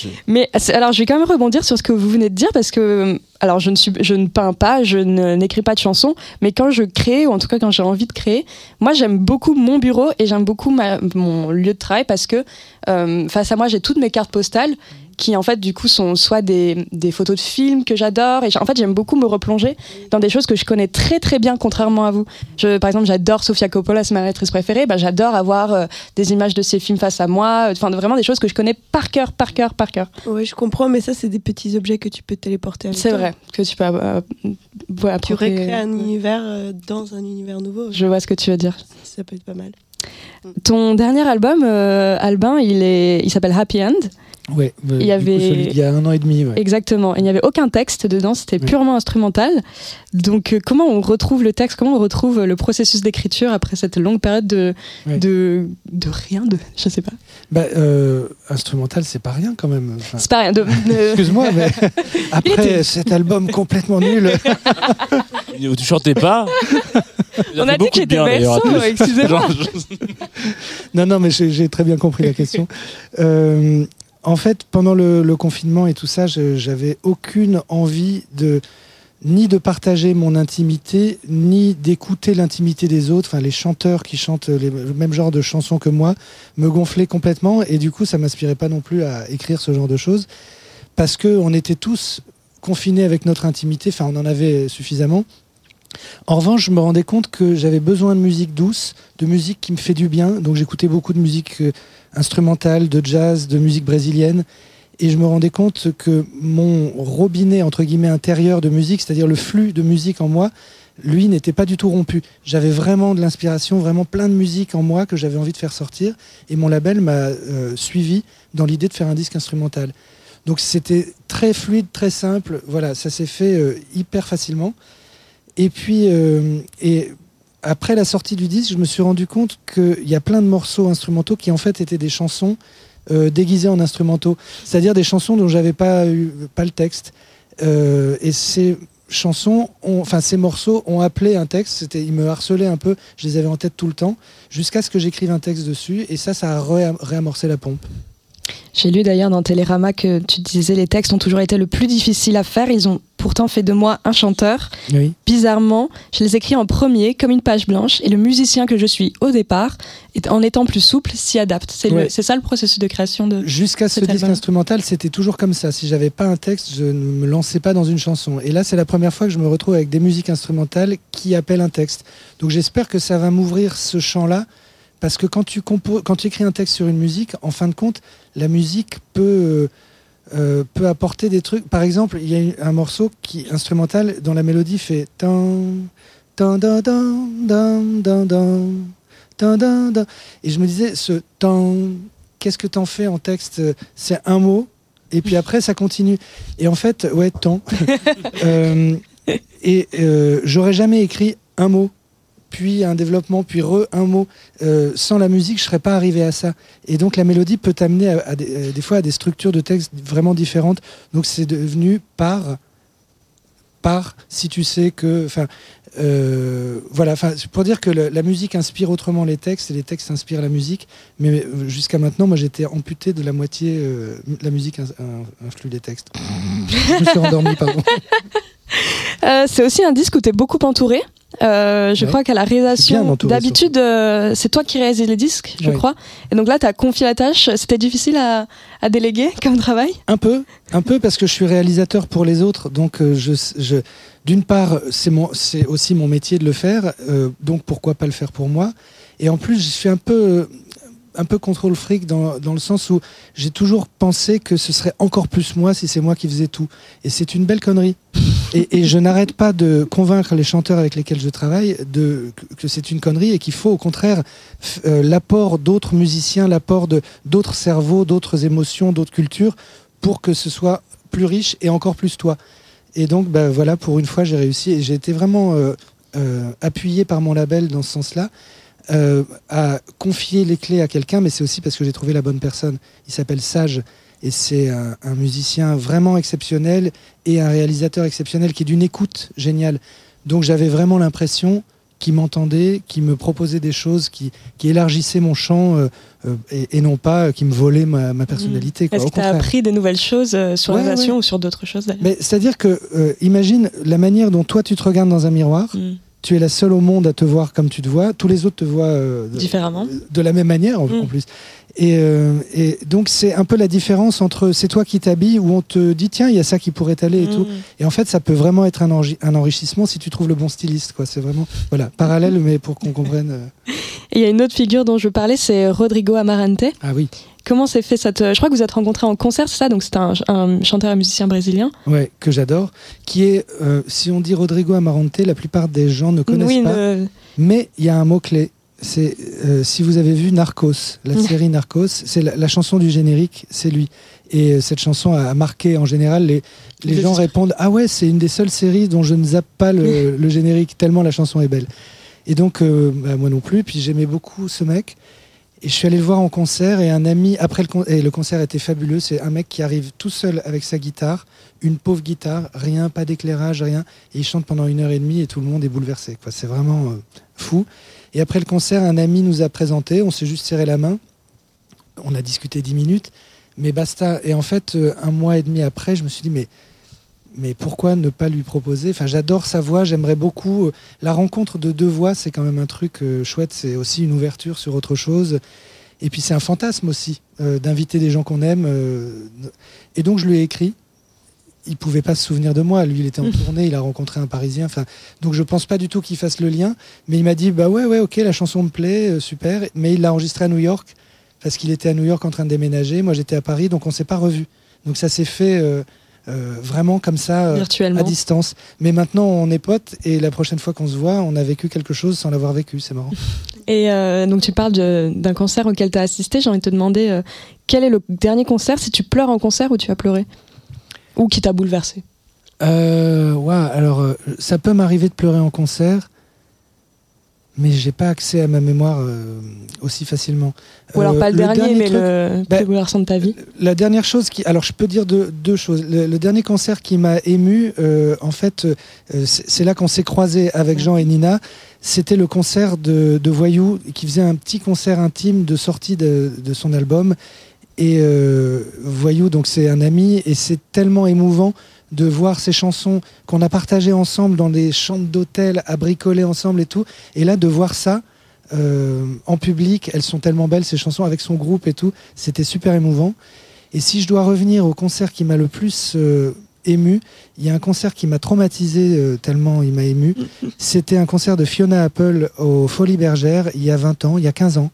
Je- Mais alors, je vais quand même rebondir sur ce que vous venez de dire parce que, alors, je ne suis, peins pas, je n'écris pas de chansons, mais quand je crée, ou en tout cas quand j'ai envie de créer, moi, j'aime beaucoup mon bureau et j'aime beaucoup mon lieu de travail parce que euh, face à moi, j'ai toutes mes cartes postales qui, en fait, du coup, sont soit des, des photos de films que j'adore et en fait, j'aime beaucoup me replonger dans des choses que je connais très très bien, contrairement à vous. Je, par exemple, j'adore Sofia Coppola, c'est ma réalisatrice préférée. Bah, j'adore avoir euh, des images de ses films face à moi. Enfin, vraiment des choses que je connais par cœur, par cœur, par cœur. Oui, je comprends, mais ça, c'est des petits objets que tu peux téléporter avec C'est vrai que tu peux. euh, voilà, Tu approprier- recrées un univers euh, dans un univers nouveau. Je vois ce que tu veux dire. Ça peut être pas mal. Ton dernier album, euh, Albin, il est, il s'appelle Happy End. Ouais, euh, Il y du coup, avait- celui d'il y a un an et demi. Ouais. Exactement. Il n'y avait aucun texte dedans, c'était Oui. purement instrumental. Donc, euh, comment on retrouve le texte Comment on retrouve le processus d'écriture après cette longue période de, Ouais. de, de rien de, Je sais pas. Bah, euh, instrumental, c'est pas rien quand même. Enfin, C'est pas rien. De, de- Excuse-moi, mais après était- cet album complètement nul, Où tu chantais pas. Il On a dit bien, d'ailleurs, berceau, excusez-moi. Non, non, mais j'ai j'ai très bien compris la question. Euh, en fait, pendant le, confinement et tout ça, j'avais aucune envie de ni de partager mon intimité, ni d'écouter l'intimité des autres. Enfin, les chanteurs qui chantent le même genre de chansons que moi me gonflaient complètement, et du coup, ça m'inspirait pas non plus à écrire ce genre de choses, parce que on était tous confinés avec notre intimité. Enfin, on en avait suffisamment. En revanche, je me rendais compte que j'avais besoin de musique douce, de musique qui me fait du bien. Donc j'écoutais beaucoup de musique euh, instrumentale, de jazz, de musique brésilienne. Et je me rendais compte que mon robinet, entre guillemets, intérieur de musique, c'est-à-dire le flux de musique en moi, lui n'était pas du tout rompu. J'avais vraiment de l'inspiration, vraiment plein de musique en moi que j'avais envie de faire sortir. Et mon label m'a euh, suivi dans l'idée de faire un disque instrumental. Donc c'était très fluide, très simple. Voilà, ça s'est fait euh, hyper facilement. Et puis, euh, et après la sortie du disque, je me suis rendu compte qu'il y a plein de morceaux instrumentaux qui en fait étaient des chansons euh, déguisées en instrumentaux, c'est-à-dire des chansons dont j'avais pas pas le texte. Euh, et ces chansons, enfin ces morceaux ont appelé un texte. C'était, ils me harcelaient un peu. Je les avais en tête tout le temps, jusqu'à ce que j'écrive un texte dessus. Et ça, ça a ré- réamorcé la pompe. J'ai lu d'ailleurs dans Télérama que tu disais les textes ont toujours été le plus difficile à faire. Ils ont pourtant fait de moi un chanteur. Oui. Bizarrement, je les écris en premier comme une page blanche et le musicien que je suis au départ, en étant plus souple, s'y adapte. C'est Ouais. ça le processus de création de. Jusqu'à ce disque instrumental, c'était toujours comme ça. Si j'avais pas un texte, je ne me lançais pas dans une chanson. Et là, c'est la première fois que je me retrouve avec des musiques instrumentales qui appellent un texte. Donc j'espère que ça va m'ouvrir ce champ-là. Parce que quand tu, quand tu écris un texte sur une musique, en fin de compte, la musique peut, euh, euh, apporter des trucs. Par exemple, il y a un morceau qui, instrumental, dont la mélodie fait. Et je me disais, ce qu'est-ce que t'en fais en texte? C'est un mot, et puis après, ça continue. Et en fait, ouais, tant. Euh, et j'aurais jamais écrit un mot puis un développement, puis re un mot. Euh, sans la musique, je serais pas arrivé à ça. Et donc la mélodie peut t'amener à, à des, euh, fois à des structures de texte vraiment différentes. Donc c'est devenu par par si tu sais que enfin euh, voilà pour dire que la musique inspire autrement les textes et les textes inspirent la musique mais euh, jusqu'à maintenant moi j'étais amputé de la moitié la musique influe les textes je me suis endormi pardon Euh, c'est aussi un disque où tu es beaucoup entouré. Euh, je Ouais. crois qu'à la réalisation, d'habitude, euh, c'est toi qui réalises les disques, je Ouais. crois. Et donc là, tu as confié la tâche. C'était difficile à, à déléguer comme travail? Un peu, un peu parce que je suis réalisateur pour les autres, donc je, je d'une part c'est aussi mon métier de le faire, donc pourquoi pas le faire pour moi? Et en plus je suis un peu, un peu contrôle fric dans, dans le sens où j'ai toujours pensé que ce serait encore plus moi si c'est moi qui faisais tout. Et c'est une belle connerie. Et, je n'arrête pas de convaincre les chanteurs avec lesquels je travaille que, c'est une connerie et qu'il faut au contraire euh, l'apport d'autres musiciens, l'apport d'autres cerveaux, d'autres émotions, d'autres cultures pour que ce soit plus riche et encore plus toi. Et donc, bah, voilà, pour une fois, j'ai réussi et j'ai été vraiment euh, euh, appuyé par mon label dans ce sens-là à confier les clés à quelqu'un, mais c'est aussi parce que j'ai trouvé la bonne personne. Il s'appelle Sage et c'est un, un musicien vraiment exceptionnel et un réalisateur exceptionnel qui est d'une écoute géniale. Donc j'avais vraiment l'impression qu'il m'entendait, qu'il me proposait des choses, qui, qui élargissaient mon champ euh, euh, et, et non pas euh, qui me volait ma, ma personnalité. quoi. Est-ce que tu as appris des nouvelles choses sur Ouais, la nation ouais. ou sur d'autres choses Mais c'est-à-dire que, euh, imagine la manière dont toi tu te regardes dans un miroir. Mm. Tu es la seule au monde à te voir comme tu te vois. Tous les autres te voient euh, Différemment. de la même manière en, Mm. en plus. Et, euh, et donc c'est un peu la différence entre c'est toi qui t'habilles où on te dit tiens il y a ça qui pourrait t'aller et Mm. tout. Et en fait ça peut vraiment être un, enri- un enrichissement si tu trouves le bon styliste. quoi. C'est vraiment voilà parallèle mais pour qu'on comprenne. euh, Et il y a une autre figure dont je parler, c'est Rodrigo Amarante. Ah oui. Comment s'est fait cette. Je crois que vous êtes rencontrés en concert, c'est ça? Donc c'est un, un chanteur et musicien brésilien. Ouais, que j'adore, qui est, euh, si on dit Rodrigo Amarante, la plupart des gens ne connaissent oui, pas, ne- mais il y a un mot-clé c'est euh, si vous avez vu Narcos, la série Narcos, c'est la, la chanson du générique, c'est lui. Et euh, cette chanson a marqué en général les, les gens répondent ah ouais c'est une des seules séries dont je ne zappe pas le, le générique tellement la chanson est belle. Et donc euh, bah, moi non plus. Puis j'aimais beaucoup ce mec. Et je suis allé le voir en concert et un ami après le con- et le concert était fabuleux. C'est un mec qui arrive tout seul avec sa guitare, une pauvre guitare, rien, pas d'éclairage, rien, et il chante pendant une heure et demie et tout le monde est bouleversé. C'est vraiment euh, fou. Et après le concert, un ami nous a présenté, on s'est juste serré la main, on a discuté dix minutes, mais basta. Et en fait, euh, un mois et demi après, je me suis dit mais mais pourquoi ne pas lui proposer? Enfin, j'adore sa voix, j'aimerais beaucoup. La rencontre de deux voix, c'est quand même un truc euh, chouette. C'est aussi une ouverture sur autre chose. Et puis c'est un fantasme aussi euh, d'inviter des gens qu'on aime. euh, et donc je lui ai écrit. Il pouvait pas se souvenir de moi. Lui, il était en tournée, il a rencontré un Parisien. Enfin, donc je pense pas du tout qu'il fasse le lien. Mais il m'a dit bah ouais ouais ok la chanson me plaît euh, super. Mais il l'a enregistrée à New York parce qu'il était à New York en train de déménager. Moi j'étais à Paris donc on s'est pas revus. Donc ça s'est fait euh, vraiment comme ça. euh, Virtuellement. à distance. Mais maintenant, on est potes et la prochaine fois qu'on se voit, on a vécu quelque chose sans l'avoir vécu. C'est marrant. Et euh, donc tu parles d'un concert auquel tu as assisté. J'ai envie de te demander quel est le dernier concert, si tu pleures en concert ou tu as pleuré? Ou qui t'a bouleversé? Euh, ouais, alors, ça peut m'arriver de pleurer en concert, mais j'ai pas accès à ma mémoire euh, aussi facilement. Ou alors Euh, pas le, dernier, mais truc- le bah, plus bouleversant de ta vie La dernière chose qui. Alors, je peux dire deux, deux choses. Le, le dernier concert qui m'a ému, euh, en fait, euh, c'est c'est là qu'on s'est croisés avec Jean et Nina. C'était le concert de, de Voyou qui faisait un petit concert intime de sortie de, de son album. Et euh, Voyou, donc c'est un ami, et c'est tellement émouvant de voir ces chansons qu'on a partagées ensemble dans des chambres d'hôtel, à bricoler ensemble et tout. Et là, de voir ça euh, en public, elles sont tellement belles, ces chansons, avec son groupe et tout. C'était super émouvant. Et si je dois revenir au concert qui m'a le plus euh, ému, il y a un concert qui m'a traumatisé euh, tellement il m'a ému. C'était un concert de Fiona Apple au Folies Bergère il y a 20 ans, il y a 15 ans.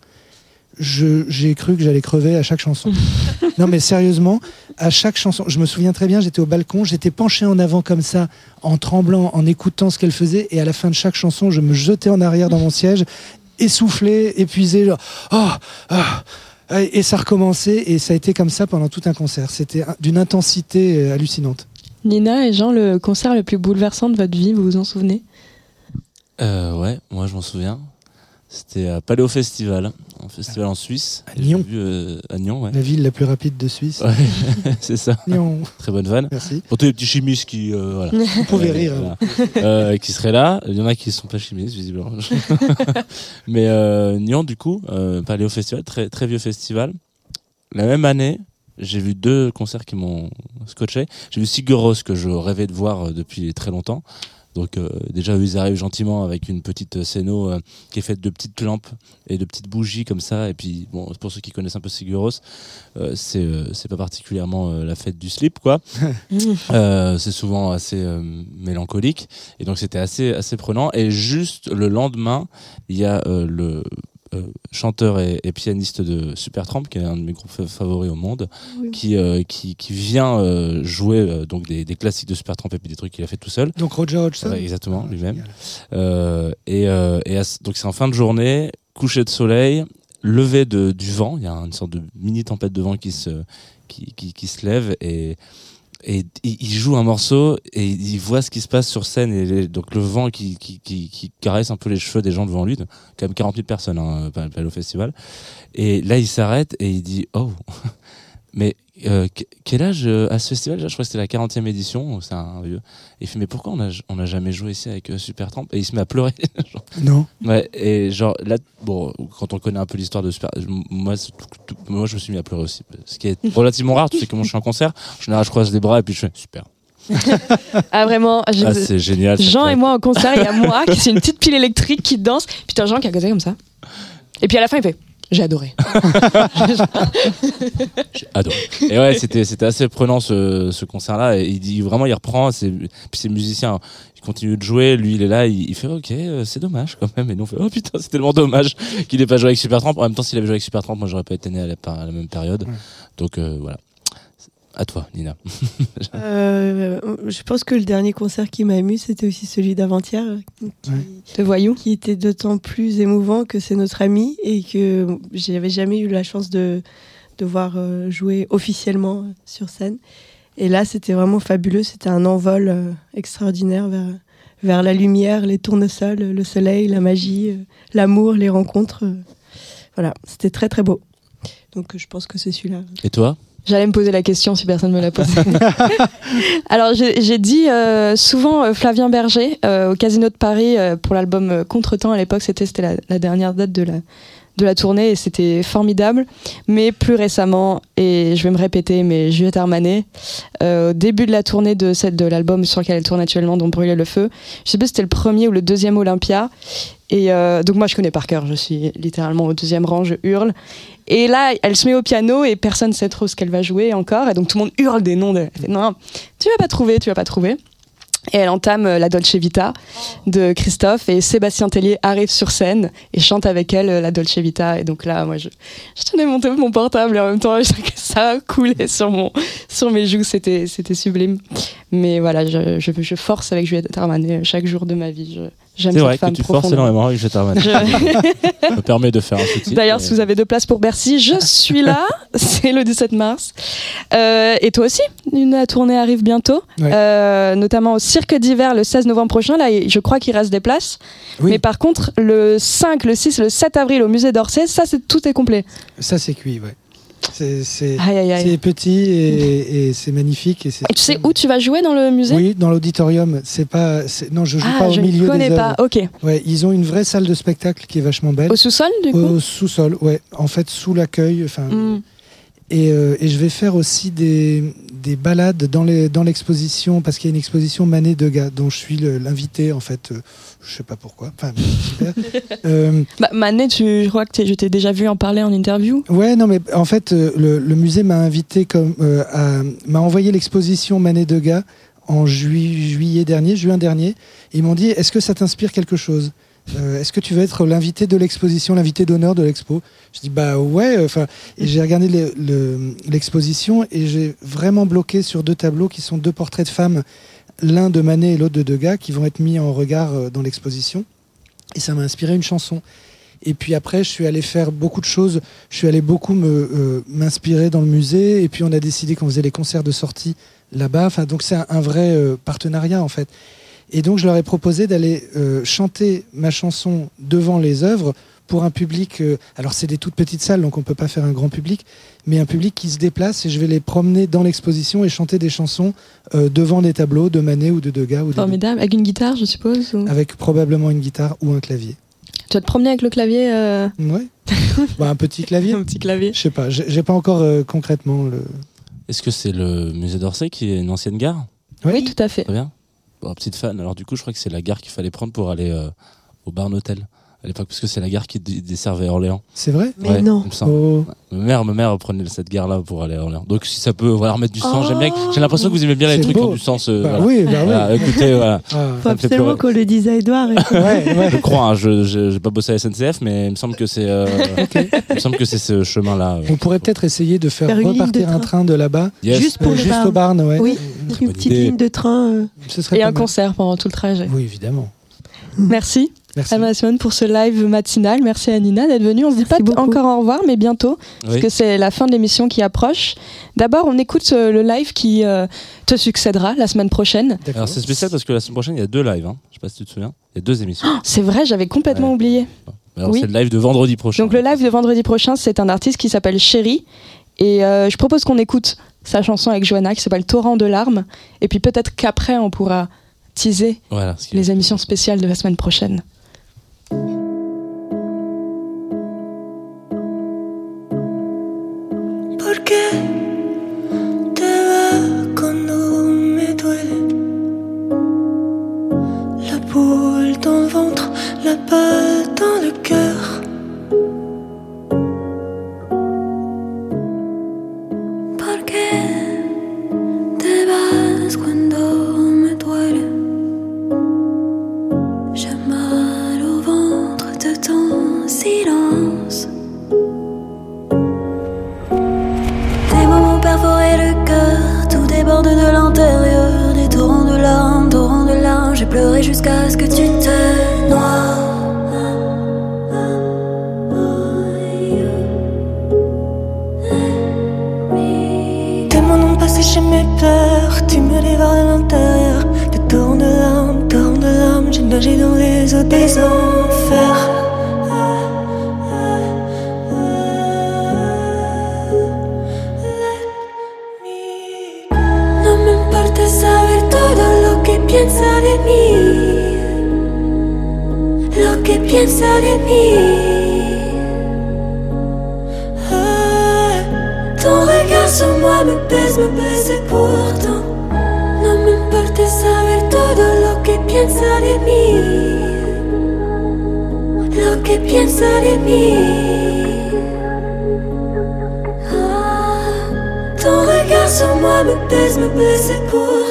J'ai cru que j'allais crever à chaque chanson. non mais sérieusement, à chaque chanson, je me souviens très bien, j'étais au balcon, j'étais penché en avant comme ça, en tremblant, en écoutant ce qu'elle faisait, et à la fin de chaque chanson, je me jetais en arrière dans mon siège, essoufflé, épuisé, genre, oh, ah, et ça recommençait, et ça a été comme ça pendant tout un concert. C'était un- d'une intensité euh, hallucinante. Nina et Jean, le concert le plus bouleversant de votre vie, vous vous en souvenez? Euh, ouais, moi je m'en souviens. C'était à Paléo Festival, un festival en Suisse. À Nyon. J'ai vu, euh, à Nyon, ouais. La ville la plus rapide de Suisse. Ouais, c'est ça. Nyon. Très bonne vanne. Merci. Pour tous les petits chimistes qui, euh, voilà. Vous pouvez Euh, rire. hein. voilà. Euh, qui seraient là. Il y en a qui sont pas chimistes, visiblement. Mais euh, Nyon, du coup, euh, Paléo Festival, très, très vieux festival. La même année, j'ai vu deux concerts qui m'ont scotché. J'ai vu Sigur Rós, que je rêvais de voir euh, depuis très longtemps. Donc euh, déjà, ils arrivent gentiment avec une petite scéno euh, qui est faite de petites lampes et de petites bougies comme ça. Et puis, bon, pour ceux qui connaissent un peu Sigur Rós, euh, c'est euh, c'est pas particulièrement euh, la fête du slip, quoi. Euh, c'est souvent assez euh, mélancolique et donc c'était assez assez prenant et juste le lendemain il y a euh, le euh, chanteur et, et pianiste de Supertramp qui est un de mes groupes fa- favoris au monde Oui. qui, euh, qui qui vient euh, jouer euh, donc des, des classiques de Supertramp et puis des trucs qu'il a fait tout seul Donc Roger Hodgson. Ouais, exactement lui-même euh, et, euh, et à ce- donc c'est en fin de journée, coucher de soleil, lever de, du vent. Il y a une sorte de mini tempête de vent qui se qui, qui, qui se lève et et il joue un morceau et il voit ce qui se passe sur scène et donc le vent qui, caresse un peu les cheveux des gens devant lui, quand même 40 000 personnes hein, au festival. Et là il s'arrête et il dit oh mais euh, que- quel âge euh, à ce festival Déjà, Je crois que c'était la 40e édition, c'est un vieux. Et il fait mais pourquoi on a on a jamais joué ici avec euh, Supertramp Et il se met à pleurer. Genre, Non. Ouais, et genre là, bon, quand on connaît un peu l'histoire de Super, moi, c'est tout- tout- moi, je me suis mis à pleurer aussi. Ce qui est relativement rare, tu sais comment je suis en concert. En général, je croise les bras et puis je fais super. Ah vraiment, je- Ah, c'est génial. Jean et moi en concert, il y a moi qui c'est une petite pile électrique qui danse, puis t'as Jean qui a causé comme ça. Et puis à la fin il fait j'ai adoré. J'ai adoré. Et ouais, c'était c'était assez prenant ce, ce concert-là. Et il dit vraiment, il reprend. C'est puis c'est musicien. Il continue de jouer. Lui, il est là. Il, il fait ok, euh, c'est dommage quand même. Et nous on fait oh putain, c'est tellement dommage qu'il ait pas joué avec Supertramp. En même temps, s'il avait joué avec Supertramp, moi j'aurais pas été né à la, à la même période. Ouais. Donc euh, voilà. À toi, Nina. Euh, je pense que le dernier concert qui m'a ému, c'était aussi celui d'avant-hier. De voyou. qui était d'autant plus émouvant que c'est notre ami et que j'avais jamais eu la chance de, de voir euh, jouer officiellement sur scène. Et là, c'était vraiment fabuleux. C'était un envol euh, extraordinaire vers, vers la lumière, les tournesols, le soleil, la magie, l'amour, les rencontres. voilà, c'était très très beau. Donc je pense que c'est celui-là. Et toi? J'allais me poser la question si personne ne me l'a posée. Alors j'ai dit euh, souvent euh, Flavien Berger euh, au Casino de Paris euh, pour l'album Contretemps à l'époque. C'était la, la dernière date de la de la tournée et c'était formidable. Mais plus récemment et je vais me répéter, mais Juliette Armanet au début de la tournée de cette de l'album sur lequel elle tourne actuellement, dont Brûler le feu. Je sais pas si c'était le premier ou le deuxième Olympia. Et euh, donc moi je connais par cœur. Je suis littéralement au deuxième rang, je hurle. Et là, elle se met au piano et personne ne sait trop ce qu'elle va jouer encore. Et donc tout le monde hurle des noms. De... elle fait, non, tu vas pas trouver, tu vas pas trouver. Et elle entame euh, la Dolce Vita de Christophe et Sébastien Tellier arrive sur scène et chante avec elle euh, la Dolce Vita. Et donc là, moi, je, je tenais mon, mon portable et en même temps, je que ça coulait sur, mon, sur mes joues. C'était, c'était sublime. Mais voilà, je, je, je force avec Juliette Armanet chaque jour de ma vie. Je, j'aime C'est cette vrai que femme tu forces énormément avec Jette Armanet. Je- Ça me permet de faire un sous-titre. D'ailleurs, mais- si vous avez deux places pour Bercy, je suis là. C'est le 17 mars. Euh, et toi aussi, une tournée arrive bientôt, Ouais. Euh, notamment au Cirque d'hiver le 16 novembre prochain. Là, je crois qu'il reste des places. Oui. Mais par contre, le 5, le 6, le 7 avril au musée d'Orsay, ça, c'est tout est complet. Ça, c'est cuit, ouais. C'est petit et, et c'est magnifique. Et, tu sais où tu vas jouer dans le musée Oui, dans l'auditorium. C'est pas. Non, je joue Ah, pas au je milieu ne connais des pas. Ok. Ouais, ils ont une vraie salle de spectacle qui est vachement belle. Au sous-sol, du coup Au sous-sol, ouais. En fait, sous l'accueil. Enfin, Hmm. Et, euh, et je vais faire aussi des, des balades dans les dans l'exposition parce qu'il y a une exposition Manet Degas dont je suis l'invité en fait. euh, je sais pas pourquoi. Enfin, super. Euh, Bah, Manet, tu, je crois que je t'ai déjà vu en parler en interview. Ouais, non, mais en fait, euh, le, le musée m'a invité comme m'a envoyé l'exposition Manet Degas en jui- juillet dernier, juin dernier. Et ils m'ont dit, est-ce que ça t'inspire quelque chose? Euh, Est-ce que tu veux être l'invité de l'exposition, l'invité d'honneur de l'expo? Je dis bah ouais. Enfin, et j'ai regardé le- le- l'exposition et j'ai vraiment bloqué sur deux tableaux qui sont deux portraits de femmes, l'un de Manet et l'autre de Degas, qui vont être mis en regard euh, dans l'exposition. Et ça m'a inspiré une chanson. Et puis après, je suis allé faire beaucoup de choses. Je suis allé beaucoup euh, m'inspirer dans le musée. Et puis on a décidé qu'on faisait les concerts de sortie là-bas. Enfin, donc c'est un, vrai euh, partenariat en fait. Et donc je leur ai proposé d'aller euh, chanter ma chanson devant les œuvres pour un public. euh, alors c'est des toutes petites salles, donc on peut pas faire un grand public, mais un public qui se déplace. Et je vais les promener dans l'exposition et chanter des chansons euh, devant des tableaux de Manet ou de Degas ou de Formidable. Avec une guitare, je suppose ou- avec probablement une guitare ou un clavier. Tu vas te promener avec le clavier euh, Ouais. Bah, un petit clavier. Un petit clavier. Je sais pas, j'ai pas encore euh, concrètement le. Est-ce que c'est le musée d'Orsay qui est une ancienne gare? Oui, tout à fait. Très bien. Bon, petite fan. Alors du coup, je crois que c'est la gare qu'il fallait prendre pour aller euh, au Barn Hotel à l'époque, parce que c'est la gare qui desservait Orléans. C'est vrai? Mais Ouais, non. Oh. Ma mère, ma mère prenait cette gare-là pour aller à Orléans. Donc si ça peut voilà, remettre du sens, Oh. j'aime bien. J'ai l'impression que vous aimez bien les trucs qui ont du sens. euh, Bah voilà. oui, bah oui. Voilà, écoutez, voilà. Ah. Faut absolument qu'on le dise à Edouard. et que- Ouais, ouais. Je crois, hein, je j'ai pas bossé à la SNCF, mais il me semble que c'est euh, il me semble que c'est ce chemin-là. euh. On pourrait peut-être essayer de faire, de repartir un train. de là-bas, Yes. Juste pour euh, le juste Barn. au Barn, ouais. Oui, une petite idée. ligne de train. euh, Ce serait Et un mal. concert pendant tout le trajet. Oui, évidemment. Merci. Merci. Alma Simone pour ce live matinal. Merci à Nina d'être venue. On se dit Merci pas beaucoup. encore au revoir, mais bientôt, parce que c'est la fin de l'émission qui approche. D'abord, on écoute euh, le live qui euh, te succédera la semaine prochaine. D'accord. Alors c'est spécial parce que la semaine prochaine il y a deux lives. Hein. Je sais pas si tu te souviens. Il y a deux émissions. C'est vrai, j'avais complètement Ouais. oublié. Alors Oui. c'est le live de vendredi prochain. Donc le live de vendredi prochain, c'est un artiste qui s'appelle Chéri. Et euh, je propose qu'on écoute sa chanson avec Johanna qui s'appelle Torrent de larmes. Et puis peut-être qu'après, on pourra teaser Voilà. les émissions spéciales de la semaine prochaine. Dans le ventre, la balle dans le cœur de l'intérieur, des torrents de larmes, torrents de larmes. J'ai pleuré jusqu'à ce que tu te noies. Tes mots n'ont pas séché mes pleurs, tu me dévores de l'intérieur. Des torrents de larmes, torrents de larmes. J'ai nagé dans les eaux des enfers. Mí, lo que piensa de mí. Ton regard sur moi me pèse, me pèse et pourtant. No me importa saber todo lo que piensa de mí, lo que piensa de mí. Ah, ton regard sur moi me pèse, me pèse et pourtant.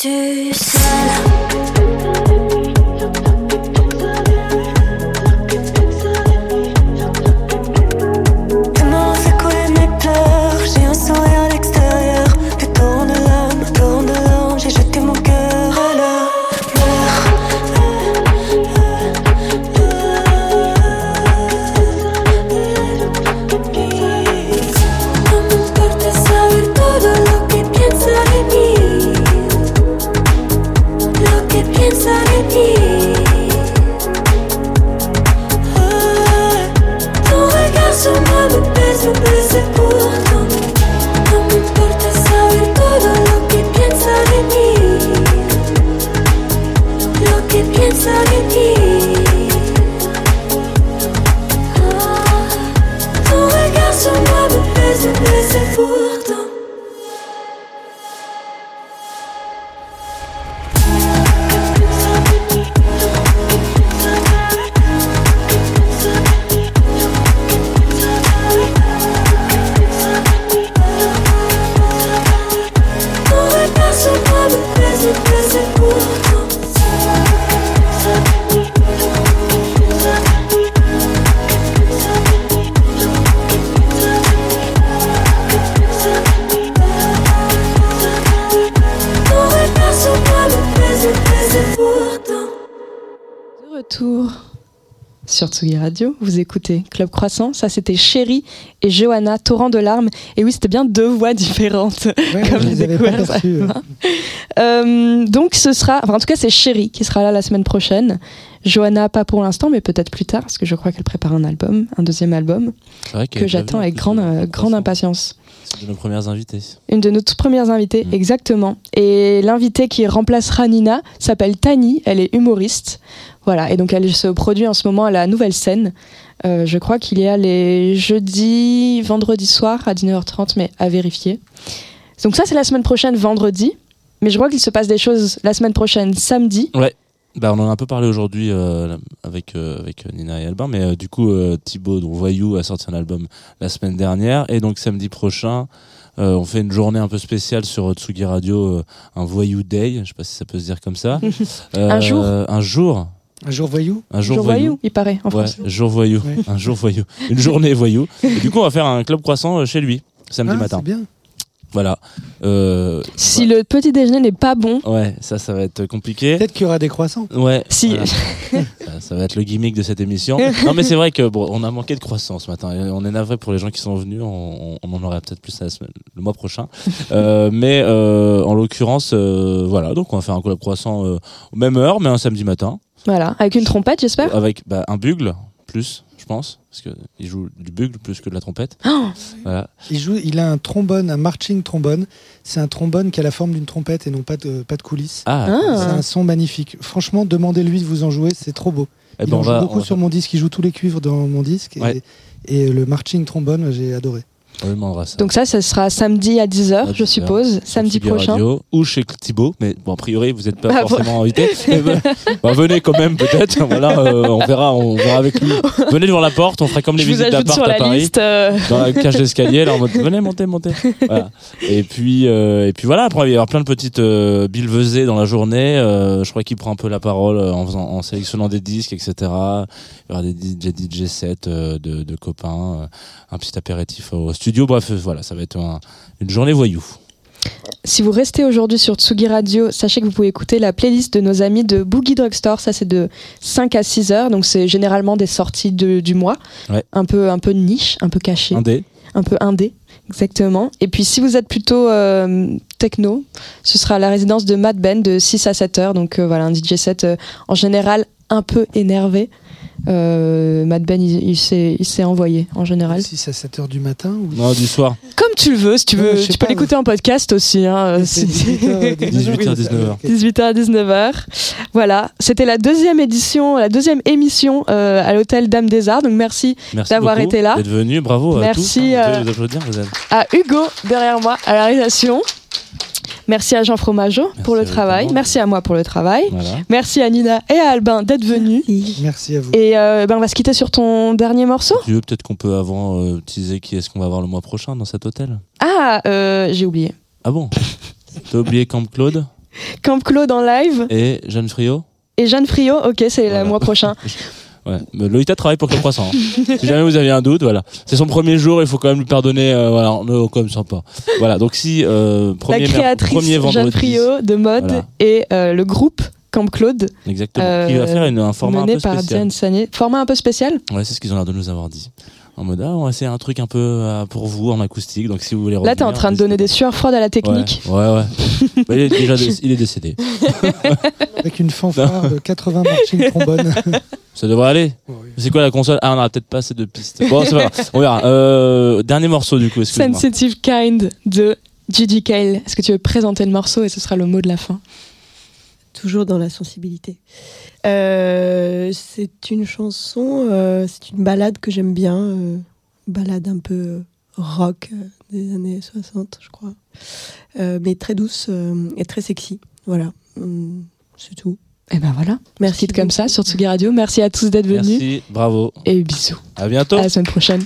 Jusqu'à Radio, vous écoutez Club Croissant. Ça, c'était Chéri et Johanna, Torrent de larmes. Et oui, c'était bien deux voix différentes. Ouais, Comme je les avais découvert pas euh. Donc, ce sera, enfin, en tout cas, c'est Chéri qui sera là la semaine prochaine. Johanna, pas pour l'instant, mais peut-être plus tard, parce que je crois qu'elle prépare un album, un deuxième album, que j'attends avec grande, de- euh, de grande impatience. C'est de nos premières invitées. Une de nos toutes premières invitées, Mm. exactement. Et l'invitée qui remplacera Nina s'appelle Tani, elle est humoriste. Voilà, et donc elle se produit en ce moment à la nouvelle scène. Euh, je crois qu'il y a les jeudis, vendredi soir à 19h30, mais à vérifier. Donc ça, c'est la semaine prochaine, vendredi. Mais je crois qu'il se passe des choses la semaine prochaine, samedi. Bah, on en a un peu parlé aujourd'hui euh, avec, euh, avec Nina et Albin, mais euh, du coup, Thibaut, donc Voyou, a sorti un album la semaine dernière, et donc samedi prochain, on fait une journée un peu spéciale sur Tsugi Radio, un Voyou Day, je sais pas si ça peut se dire comme ça. Un jour. Un jour. Un jour voyou Un jour, Jour voyou. il paraît, en Ouais, français. jour voyou. Ouais. Un jour voyou. Une journée voyou. Et du coup, on va faire un club croissant euh, chez lui, samedi Ah, matin. C'est bien. Voilà. Euh, Si le petit déjeuner n'est pas bon, Ouais, ça, ça va être compliqué. Peut-être qu'il y aura des croissants. Ouais. si voilà. ça, ça va être le gimmick de cette émission. Non, mais c'est vrai que bon, on a manqué de croissance ce matin. On est navré pour les gens qui sont venus. On, on en aura peut-être plus la semaine, le mois prochain. Euh, mais euh, en l'occurrence, euh, voilà. Donc on va faire un club croissant euh, aux même heure, mais un samedi matin, voilà, avec une trompette, j'espère. avec bah, un bugle plus, je pense, parce que il joue du bugle plus que de la trompette. Oh, Voilà. Il, joue, il a un trombone, un marching trombone. C'est un trombone qui a la forme d'une trompette et non pas de, pas de coulisses. Ah. Ah. C'est un son magnifique. Franchement, demandez-lui de vous en jouer, c'est trop beau. Eh il ben, en on joue va, beaucoup on va sur mon disque, il joue tous les cuivres dans mon disque. Et, Ouais. et le marching trombone, j'ai adoré. On lui demandera ça. Donc ça, ça sera samedi à 10h, À je 10h, suppose, samedi prochain. Radio, ou chez Thibaut, mais bon, a priori, vous n'êtes pas Ah, bon. forcément invité. Mais ben, bah, venez quand même, peut-être. Voilà, euh, on verra, on verra avec lui. Venez devant la porte, on fera comme les Je visites d'appart à la Paris. liste. euh, dans la cage d'escalier là en mode venez monter monter voilà. et puis euh, et puis voilà après il va y avoir plein de petites euh, bilvesées dans la journée euh, je crois qu'il prend un peu la parole en faisant en sélectionnant des disques etc il y aura des DJ, DJ sets de, de copains un petit apéritif au studio bref euh, voilà ça va être un- une journée voyou Si vous restez aujourd'hui sur Tsugi Radio, sachez que vous pouvez écouter la playlist de nos amis de Boogie Drugstore. Ça, c'est de 5 à 6 heures. Donc, c'est généralement des sorties de- du mois. Ouais. Un, peu, un peu niche, un peu caché. un dé un peu indé, exactement. Et puis si vous êtes plutôt euh, techno, ce sera la résidence de Mad Ben de 6 à 7 heures. Donc euh, voilà, un DJ set euh, en général un peu énervé. Euh, Mad Ben, il, il s'est envoyé en général. 6 à 7 heures du matin ou non du soir Comme tu le veux, si tu veux. tu peux l'écouter en podcast aussi. Hein, C'est si- 18h, 18h, 19h. 18h à 19h. Voilà, c'était la deuxième édition, la deuxième émission euh, à l'hôtel Dame des Arts. Donc merci merci D'avoir été là. d'être venu bravo à Merci, tous hein. euh, devez vous applaudir vous êtes à Hugo derrière moi à la réalisation. Merci à Jean Fromageau pour le travail. vous. Merci à moi pour le travail. voilà Merci à Nina et à Albin d'être venus. Merci à vous. Et euh, ben on va se quitter sur ton dernier morceau. tu veux peut-être qu'on peut avant euh, teaser qui est-ce qu'on va voir le mois prochain dans cet hôtel Ah, euh, j'ai oublié. ah bon? T'as oublié Camp Claude? Camp Claude en live et Jeanne Friot? Et Jeanne Frio. Ok, c'est Voilà. le mois prochain. Ouais, Lolita travaille pour le croissant. hein. si jamais vous aviez un doute, voilà. C'est son premier jour, il faut quand même lui pardonner. euh, voilà, on même sympa. Voilà, donc si euh, premier, la créatrice premier Jeanne vendredi, de mode Voilà. et euh, le groupe Camp Claude exactement, Euh, qui va faire une, un format un peu spécial. Format un peu spécial? Ouais, c'est ce qu'ils ont l'air de nous avoir dit. En mode, ah, on va essayer un truc un peu euh, pour vous en acoustique. Donc si vous voulez Là, t'es en revenir, train de donner des sueurs froides à la technique. Ouais, ouais. ouais. Bah, il est déjà dé- il est décédé. Avec une fanfare de 80 marching trombones. Ça devrait aller. C'est quoi la console? Ah, on aura peut-être pas assez de pistes. Bon, c'est pas grave. On verra. Euh, dernier morceau du coup, excuse-moi. Sensitive Kind de Gigi Kale. Est-ce que tu veux présenter le morceau et ce sera le mot de la fin? Toujours dans la sensibilité. Euh, c'est une chanson, euh, c'est une balade que j'aime bien. euh, balade un peu rock euh, des années 60, je crois. Euh, mais très douce euh, et très sexy. Voilà. Hum, c'est tout. Et ben voilà. Merci. Quitte comme ça sur Tsugi Radio. Merci à tous d'être venus Merci, bravo. et bisous. À bientôt. À la semaine prochaine.